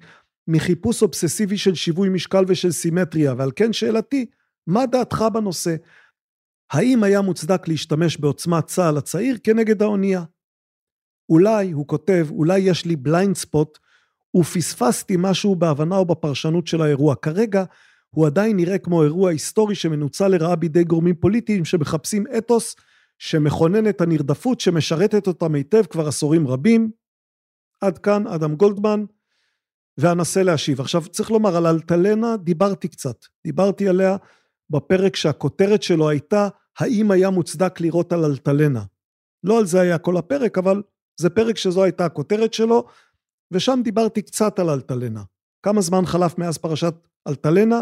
מחיפוש אובססיבי של שיווי משקל ושל סימטריה, ועל כן שאלתי, מה דעתך בנושא? האם היה מוצדק להשתמש בעוצמת צה"ל הצעיר כנגד האונייה? אולי, הוא כותב, אולי יש לי blind spot ופספסתי משהו בהבנה או בפרשנות של האירוע. כרגע הוא עדיין נראה כמו אירוע היסטורי שמנוצל לרעה בידי גורמים פוליטיים שמחפשים אתוס שמכונן את הנרדפות שמשרתת אותם היטב כבר עשורים רבים. עד כאן אדם גולדמן, ואנסה להשיב. עכשיו צריך לומר על אלטלנה דיברתי קצת, דיברתי עליה בפרק שהכותרת שלו הייתה האם היה מוצדק לראות על אלטלנה. לא על זה היה כל הפרק אבל זה פרק שזו הייתה הכותרת שלו ושם דיברתי קצת על אלטלנה. כמה זמן חלף מאז פרשת אלטלנה?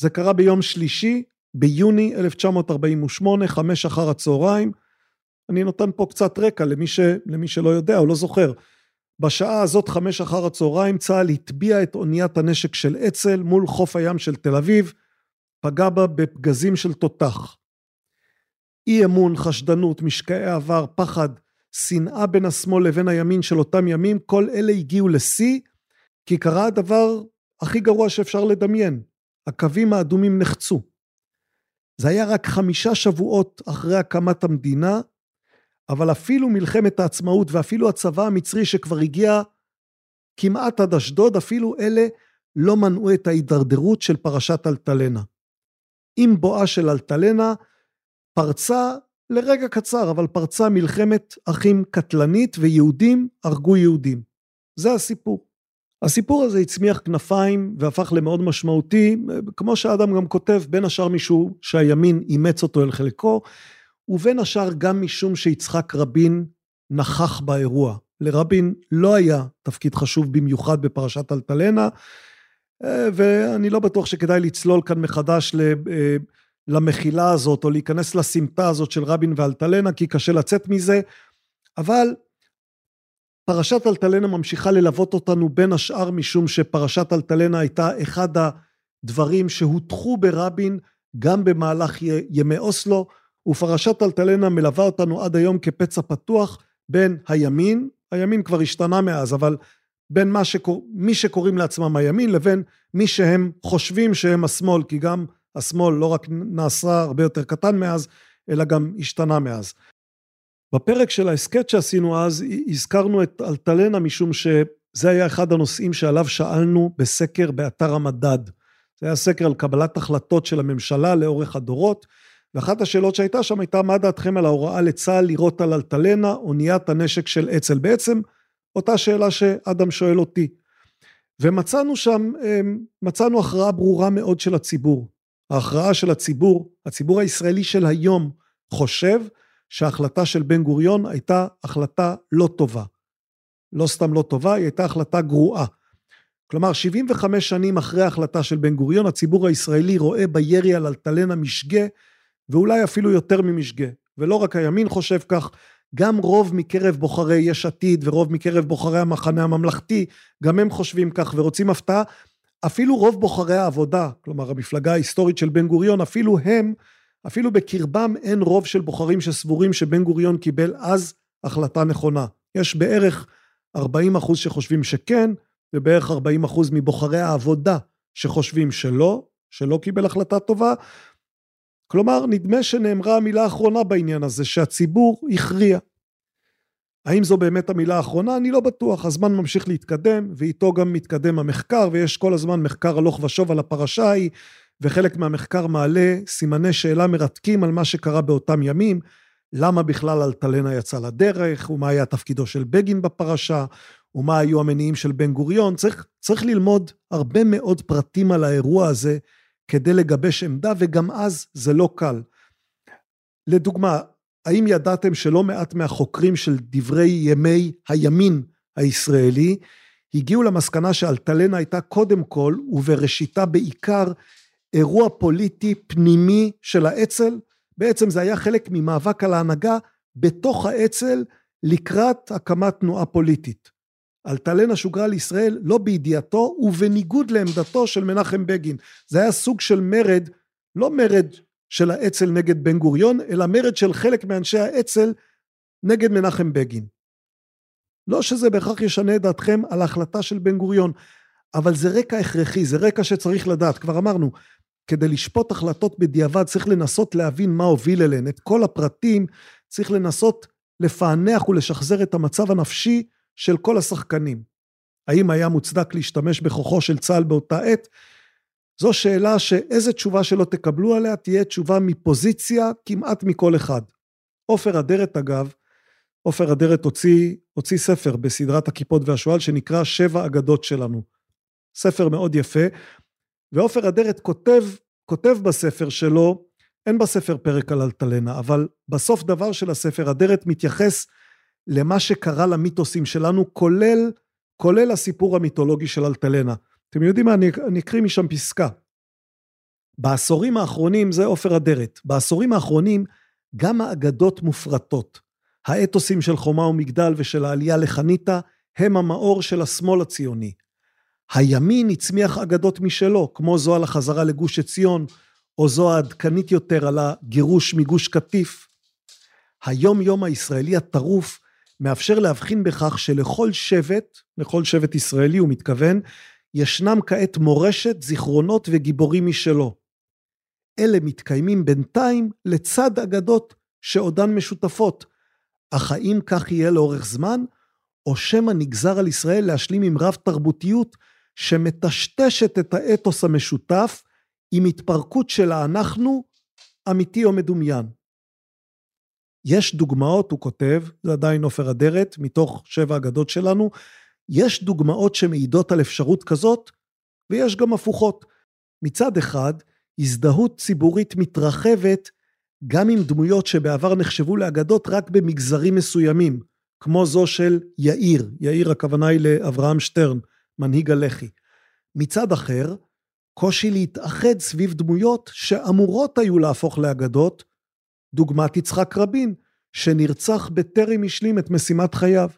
זה קרה ביום שלישי ביוני 1948, חמש אחר הצהריים. אני נותן פה קצת רקע למי, ש, למי שלא יודע או לא זוכר. בשעה הזאת, חמש אחר הצהריים, צה"ל הטביע את אוניית הנשק של אצ"ל מול חוף הים של תל אביב, פגע בה בפגזים של תותח. אי אמון, חשדנות, משקעי עבר, פחד, שנאה בין השמאל לבין הימין של אותם ימים, כל אלה הגיעו לשיא, כי קרה הדבר הכי גרוע שאפשר לדמיין, הקווים האדומים נחצו. זה היה רק חמישה שבועות אחרי הקמת המדינה, אבל אפילו מלחמת העצמאות ואפילו הצבא המצרי שכבר הגיע כמעט עד אשדוד, אפילו אלה לא מנעו את ההידרדרות של פרשת אלטלנה. עם בואה של אלטלנה פרצה לרגע קצר, אבל פרצה מלחמת אחים קטלנית ויהודים הרגו יהודים. זה הסיפור. הסיפור הזה הצמיח כנפיים והפך למאוד משמעותי, כמו שאדם גם כותב, בין השאר מישהו שהימין אימץ אותו אל חלקו, ובין השאר גם משום שיצחק רבין נכח באירוע. לרבין לא היה תפקיד חשוב במיוחד בפרשת אלטלנה, ואני לא בטוח שכדאי לצלול כאן מחדש למחילה הזאת, או להיכנס לסמטה הזאת של רבין ואלטלנה, כי קשה לצאת מזה, אבל פרשת אלטלנה ממשיכה ללוות אותנו בין השאר משום שפרשת אלטלנה הייתה אחד הדברים שהוטחו ברבין גם במהלך ימי אוסלו, ופרשת אלטלנה מלווה אותנו עד היום כפצע פתוח בין הימין, הימין כבר השתנה מאז, אבל בין מה שקור... מי שקוראים לעצמם הימין לבין מי שהם חושבים שהם השמאל, כי גם השמאל לא רק נעשה הרבה יותר קטן מאז, אלא גם השתנה מאז. בפרק של ההסכת שעשינו אז, הזכרנו את אלטלנה משום שזה היה אחד הנושאים שעליו שאלנו בסקר באתר המדד. זה היה סקר על קבלת החלטות של הממשלה לאורך הדורות, ואחת השאלות שהייתה שם הייתה מה דעתכם על ההוראה לצה"ל לירות על אלטלנה, אוניית הנשק של אצ"ל. בעצם אותה שאלה שאדם שואל אותי. ומצאנו שם, אמ, מצאנו הכרעה ברורה מאוד של הציבור. ההכרעה של הציבור, הציבור הישראלי של היום, חושב שההחלטה של בן גוריון הייתה החלטה לא טובה. לא סתם לא טובה, היא הייתה החלטה גרועה. כלומר, 75 שנים אחרי ההחלטה של בן גוריון, הציבור הישראלי רואה בירי על אלטלנה משגה, ואולי אפילו יותר ממשגה. ולא רק הימין חושב כך, גם רוב מקרב בוחרי יש עתיד ורוב מקרב בוחרי המחנה הממלכתי, גם הם חושבים כך ורוצים הפתעה. אפילו רוב בוחרי העבודה, כלומר המפלגה ההיסטורית של בן גוריון, אפילו הם, אפילו בקרבם אין רוב של בוחרים שסבורים שבן גוריון קיבל אז החלטה נכונה. יש בערך 40 אחוז שחושבים שכן, ובערך 40 אחוז מבוחרי העבודה שחושבים שלא, שלא קיבל החלטה טובה. כלומר, נדמה שנאמרה המילה האחרונה בעניין הזה, שהציבור הכריע. האם זו באמת המילה האחרונה? אני לא בטוח. הזמן ממשיך להתקדם, ואיתו גם מתקדם המחקר, ויש כל הזמן מחקר הלוך ושוב על הפרשה ההיא, וחלק מהמחקר מעלה סימני שאלה מרתקים על מה שקרה באותם ימים, למה בכלל אלטלנה יצא לדרך, ומה היה תפקידו של בגין בפרשה, ומה היו המניעים של בן גוריון. צריך, צריך ללמוד הרבה מאוד פרטים על האירוע הזה כדי לגבש עמדה, וגם אז זה לא קל. לדוגמה, האם ידעתם שלא מעט מהחוקרים של דברי ימי הימין הישראלי הגיעו למסקנה שאלטלנה הייתה קודם כל ובראשיתה בעיקר אירוע פוליטי פנימי של האצ"ל? בעצם זה היה חלק ממאבק על ההנהגה בתוך האצ"ל לקראת הקמת תנועה פוליטית. אלטלנה שוגרה לישראל לא בידיעתו ובניגוד לעמדתו של מנחם בגין. זה היה סוג של מרד, לא מרד של האצ"ל נגד בן גוריון, אלא מרד של חלק מאנשי האצ"ל נגד מנחם בגין. לא שזה בהכרח ישנה את דעתכם על ההחלטה של בן גוריון, אבל זה רקע הכרחי, זה רקע שצריך לדעת. כבר אמרנו, כדי לשפוט החלטות בדיעבד צריך לנסות להבין מה הוביל אליהן. את כל הפרטים צריך לנסות לפענח ולשחזר את המצב הנפשי של כל השחקנים. האם היה מוצדק להשתמש בכוחו של צה"ל באותה עת? זו שאלה שאיזה תשובה שלא תקבלו עליה תהיה תשובה מפוזיציה כמעט מכל אחד. עופר אדרת אגב, עופר אדרת הוציא, הוציא ספר בסדרת הכיפות והשועל שנקרא שבע אגדות שלנו. ספר מאוד יפה, ועופר אדרת כותב, כותב בספר שלו, אין בספר פרק על אלטלנה, אבל בסוף דבר של הספר אדרת מתייחס למה שקרה למיתוסים שלנו, כולל, כולל הסיפור המיתולוגי של אלטלנה. אתם יודעים מה, אני, אני אקריא משם פסקה. בעשורים האחרונים, זה עופר אדרת, בעשורים האחרונים גם האגדות מופרטות. האתוסים של חומה ומגדל ושל העלייה לחניתה הם המאור של השמאל הציוני. הימין הצמיח אגדות משלו, כמו זו על החזרה לגוש עציון, או זו העדכנית יותר על הגירוש מגוש קטיף. היום יום הישראלי הטרוף מאפשר להבחין בכך שלכל שבט, לכל שבט ישראלי הוא מתכוון, ישנם כעת מורשת, זיכרונות וגיבורים משלו. אלה מתקיימים בינתיים לצד אגדות שעודן משותפות. אך האם כך יהיה לאורך זמן, או שמא נגזר על ישראל להשלים עם רב תרבותיות שמטשטשת את האתוס המשותף עם התפרקות של האנחנו, אמיתי או מדומיין. יש דוגמאות, הוא כותב, זה עדיין עופר אדרת, מתוך שבע אגדות שלנו, יש דוגמאות שמעידות על אפשרות כזאת, ויש גם הפוכות. מצד אחד, הזדהות ציבורית מתרחבת גם עם דמויות שבעבר נחשבו לאגדות רק במגזרים מסוימים, כמו זו של יאיר, יאיר הכוונה היא לאברהם שטרן, מנהיג הלח"י. מצד אחר, קושי להתאחד סביב דמויות שאמורות היו להפוך לאגדות, דוגמת יצחק רבין, שנרצח בטרם השלים את משימת חייו.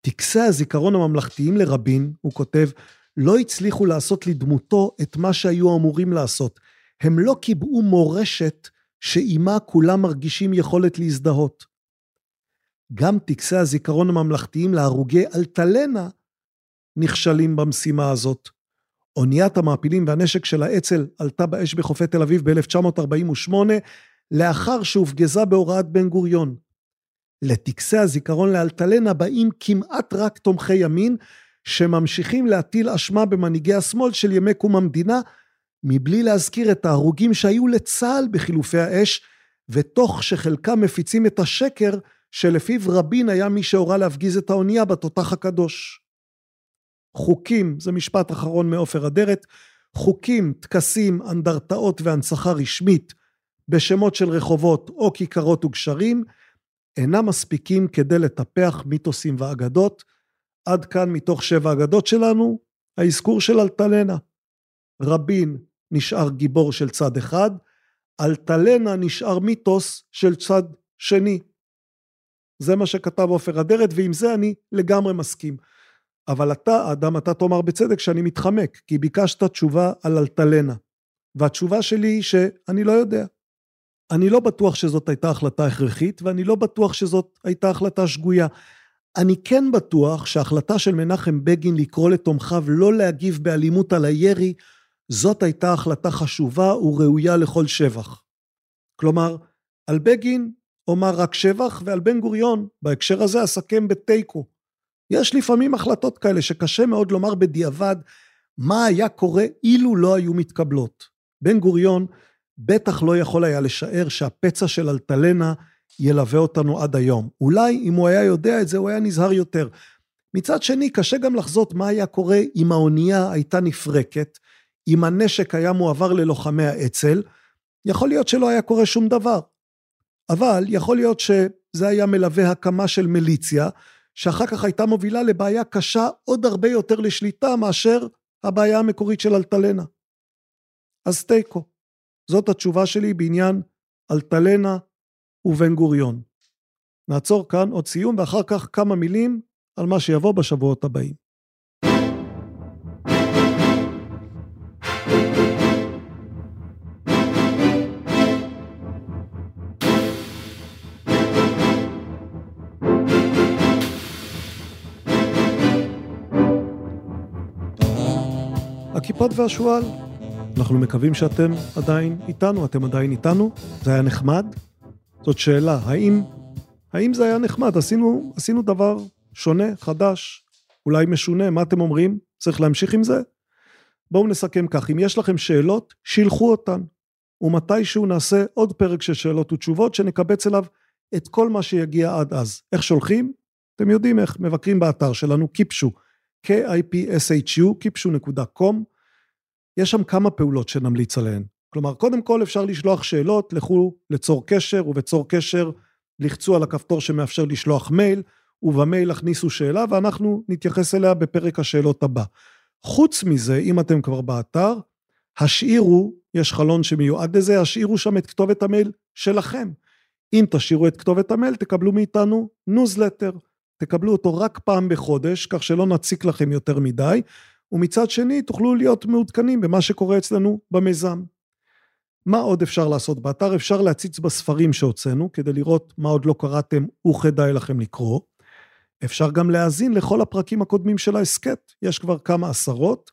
טקסי הזיכרון הממלכתיים לרבין, הוא כותב, לא הצליחו לעשות לדמותו את מה שהיו אמורים לעשות. הם לא קיבעו מורשת שעימה כולם מרגישים יכולת להזדהות. גם טקסי הזיכרון הממלכתיים להרוגי אלטלנה נכשלים במשימה הזאת. אוניית המעפילים והנשק של האצ"ל עלתה באש בחופי תל אביב ב-1948, לאחר שהופגזה בהוראת בן גוריון. לטקסי הזיכרון לאלטלנה באים כמעט רק תומכי ימין, שממשיכים להטיל אשמה במנהיגי השמאל של ימי קום המדינה, מבלי להזכיר את ההרוגים שהיו לצה"ל בחילופי האש, ותוך שחלקם מפיצים את השקר שלפיו רבין היה מי שהורה להפגיז את האונייה בתותח הקדוש. חוקים, זה משפט אחרון מעופר אדרת, חוקים, טקסים, אנדרטאות והנצחה רשמית בשמות של רחובות או כיכרות וגשרים, אינם מספיקים כדי לטפח מיתוסים ואגדות. עד כאן מתוך שבע אגדות שלנו, האזכור של אלטלנה. רבין נשאר גיבור של צד אחד, אלטלנה נשאר מיתוס של צד שני. זה מה שכתב עופר אדרת, ועם זה אני לגמרי מסכים. אבל אתה, אדם, אתה תאמר בצדק שאני מתחמק, כי ביקשת תשובה על אלטלנה. והתשובה שלי היא שאני לא יודע. אני לא בטוח שזאת הייתה החלטה הכרחית, ואני לא בטוח שזאת הייתה החלטה שגויה. אני כן בטוח שההחלטה של מנחם בגין לקרוא לתומכיו לא להגיב באלימות על הירי, זאת הייתה החלטה חשובה וראויה לכל שבח. כלומר, על בגין אומר רק שבח, ועל בן גוריון, בהקשר הזה אסכם בתיקו. יש לפעמים החלטות כאלה שקשה מאוד לומר בדיעבד מה היה קורה אילו לא היו מתקבלות. בן גוריון בטח לא יכול היה לשער שהפצע של אלטלנה ילווה אותנו עד היום. אולי אם הוא היה יודע את זה, הוא היה נזהר יותר. מצד שני, קשה גם לחזות מה היה קורה אם האונייה הייתה נפרקת, אם הנשק היה מועבר ללוחמי האצ"ל, יכול להיות שלא היה קורה שום דבר. אבל יכול להיות שזה היה מלווה הקמה של מיליציה, שאחר כך הייתה מובילה לבעיה קשה עוד הרבה יותר לשליטה מאשר הבעיה המקורית של אלטלנה. אז תיקו. זאת התשובה שלי בעניין אלטלנה ובן גוריון. נעצור כאן עוד סיום ואחר כך כמה מילים על מה שיבוא בשבועות הבאים. הכיפות והשועל. אנחנו מקווים שאתם עדיין איתנו, אתם עדיין איתנו, זה היה נחמד. זאת שאלה, האם, האם זה היה נחמד? עשינו, עשינו דבר שונה, חדש, אולי משונה, מה אתם אומרים? צריך להמשיך עם זה? בואו נסכם כך, אם יש לכם שאלות, שילחו אותן. ומתישהו נעשה עוד פרק של שאלות ותשובות, שנקבץ אליו את כל מה שיגיע עד אז. איך שולחים? אתם יודעים איך, מבקרים באתר שלנו, קיפשו, k-i-p-s-h-u, קיפשו.com. יש שם כמה פעולות שנמליץ עליהן. כלומר, קודם כל אפשר לשלוח שאלות, לכו לצור קשר, ובצור קשר לחצו על הכפתור שמאפשר לשלוח מייל, ובמייל הכניסו שאלה, ואנחנו נתייחס אליה בפרק השאלות הבא. חוץ מזה, אם אתם כבר באתר, השאירו, יש חלון שמיועד לזה, השאירו שם את כתובת המייל שלכם. אם תשאירו את כתובת המייל, תקבלו מאיתנו ניוזלטר. תקבלו אותו רק פעם בחודש, כך שלא נציק לכם יותר מדי, ומצד שני תוכלו להיות מעודכנים במה שקורה אצלנו במיזם. מה עוד אפשר לעשות באתר? אפשר להציץ בספרים שהוצאנו כדי לראות מה עוד לא קראתם וכדאי לכם לקרוא. אפשר גם להאזין לכל הפרקים הקודמים של ההסכת, יש כבר כמה עשרות.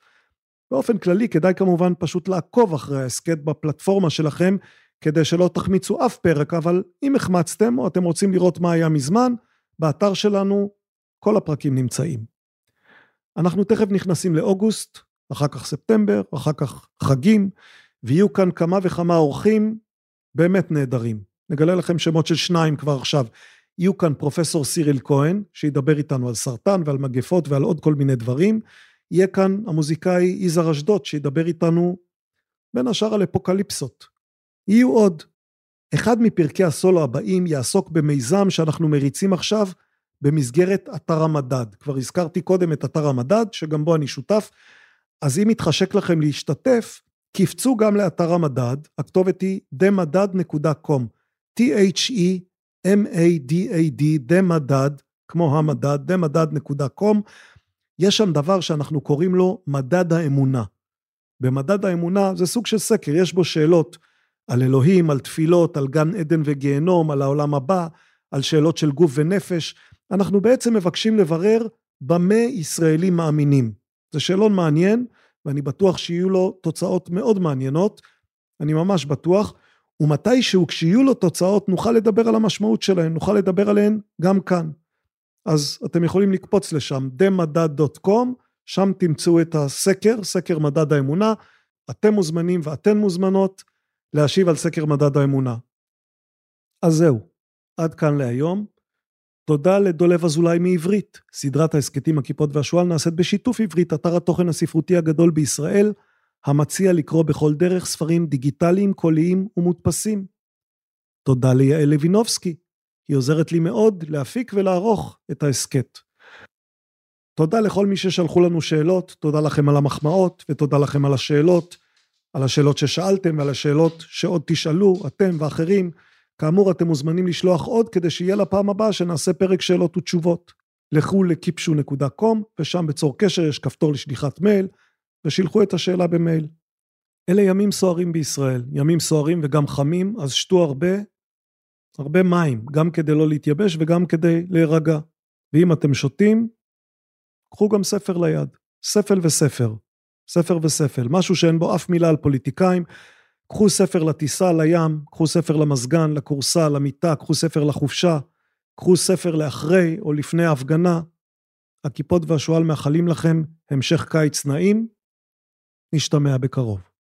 באופן כללי כדאי כמובן פשוט לעקוב אחרי ההסכת בפלטפורמה שלכם כדי שלא תחמיצו אף פרק, אבל אם החמצתם או אתם רוצים לראות מה היה מזמן, באתר שלנו כל הפרקים נמצאים. אנחנו תכף נכנסים לאוגוסט, אחר כך ספטמבר, אחר כך חגים, ויהיו כאן כמה וכמה אורחים באמת נהדרים. נגלה לכם שמות של שניים כבר עכשיו. יהיו כאן פרופסור סיריל כהן, שידבר איתנו על סרטן ועל מגפות ועל עוד כל מיני דברים. יהיה כאן המוזיקאי יזהר אשדוד, שידבר איתנו בין השאר על אפוקליפסות. יהיו עוד. אחד מפרקי הסולו הבאים יעסוק במיזם שאנחנו מריצים עכשיו במסגרת אתר המדד. כבר הזכרתי קודם את אתר המדד, שגם בו אני שותף, אז אם מתחשק לכם להשתתף, קפצו גם לאתר המדד, הכתובת היא demadad.com, T-H-E-M-A-D-A-D, demadad, כמו המדד, demadad.com, יש שם דבר שאנחנו קוראים לו מדד האמונה. במדד האמונה זה סוג של סקר, יש בו שאלות על אלוהים, על תפילות, על גן עדן וגיהנום, על העולם הבא, על שאלות של גוף ונפש. אנחנו בעצם מבקשים לברר במה ישראלים מאמינים. זה שאלון מעניין, ואני בטוח שיהיו לו תוצאות מאוד מעניינות, אני ממש בטוח, ומתישהו כשיהיו לו תוצאות נוכל לדבר על המשמעות שלהן, נוכל לדבר עליהן גם כאן. אז אתם יכולים לקפוץ לשם, demadad.com, שם תמצאו את הסקר, סקר מדד האמונה, אתם מוזמנים ואתן מוזמנות להשיב על סקר מדד האמונה. אז זהו, עד כאן להיום. תודה לדולב אזולאי מעברית. סדרת ההסכתים הכיפות והשועל נעשית בשיתוף עברית, אתר התוכן הספרותי הגדול בישראל, המציע לקרוא בכל דרך ספרים דיגיטליים, קוליים ומודפסים. תודה ליעל לוינובסקי, היא עוזרת לי מאוד להפיק ולערוך את ההסכת. תודה לכל מי ששלחו לנו שאלות, תודה לכם על המחמאות ותודה לכם על השאלות, על השאלות ששאלתם ועל השאלות שעוד תשאלו, אתם ואחרים. כאמור, אתם מוזמנים לשלוח עוד כדי שיהיה לפעם הבאה שנעשה פרק שאלות ותשובות. לכו לקיפשו.קום ושם בצור קשר יש כפתור לשליחת מייל ושילחו את השאלה במייל. אלה ימים סוערים בישראל, ימים סוערים וגם חמים, אז שתו הרבה, הרבה מים, גם כדי לא להתייבש וגם כדי להירגע. ואם אתם שותים, קחו גם ספר ליד, ספל וספר, ספר וספל, משהו שאין בו אף מילה על פוליטיקאים, קחו ספר לטיסה, לים, קחו ספר למזגן, לכורסה, למיטה, קחו ספר לחופשה, קחו ספר לאחרי או לפני ההפגנה. הכיפות והשועל מאחלים לכם המשך קיץ נעים, נשתמע בקרוב.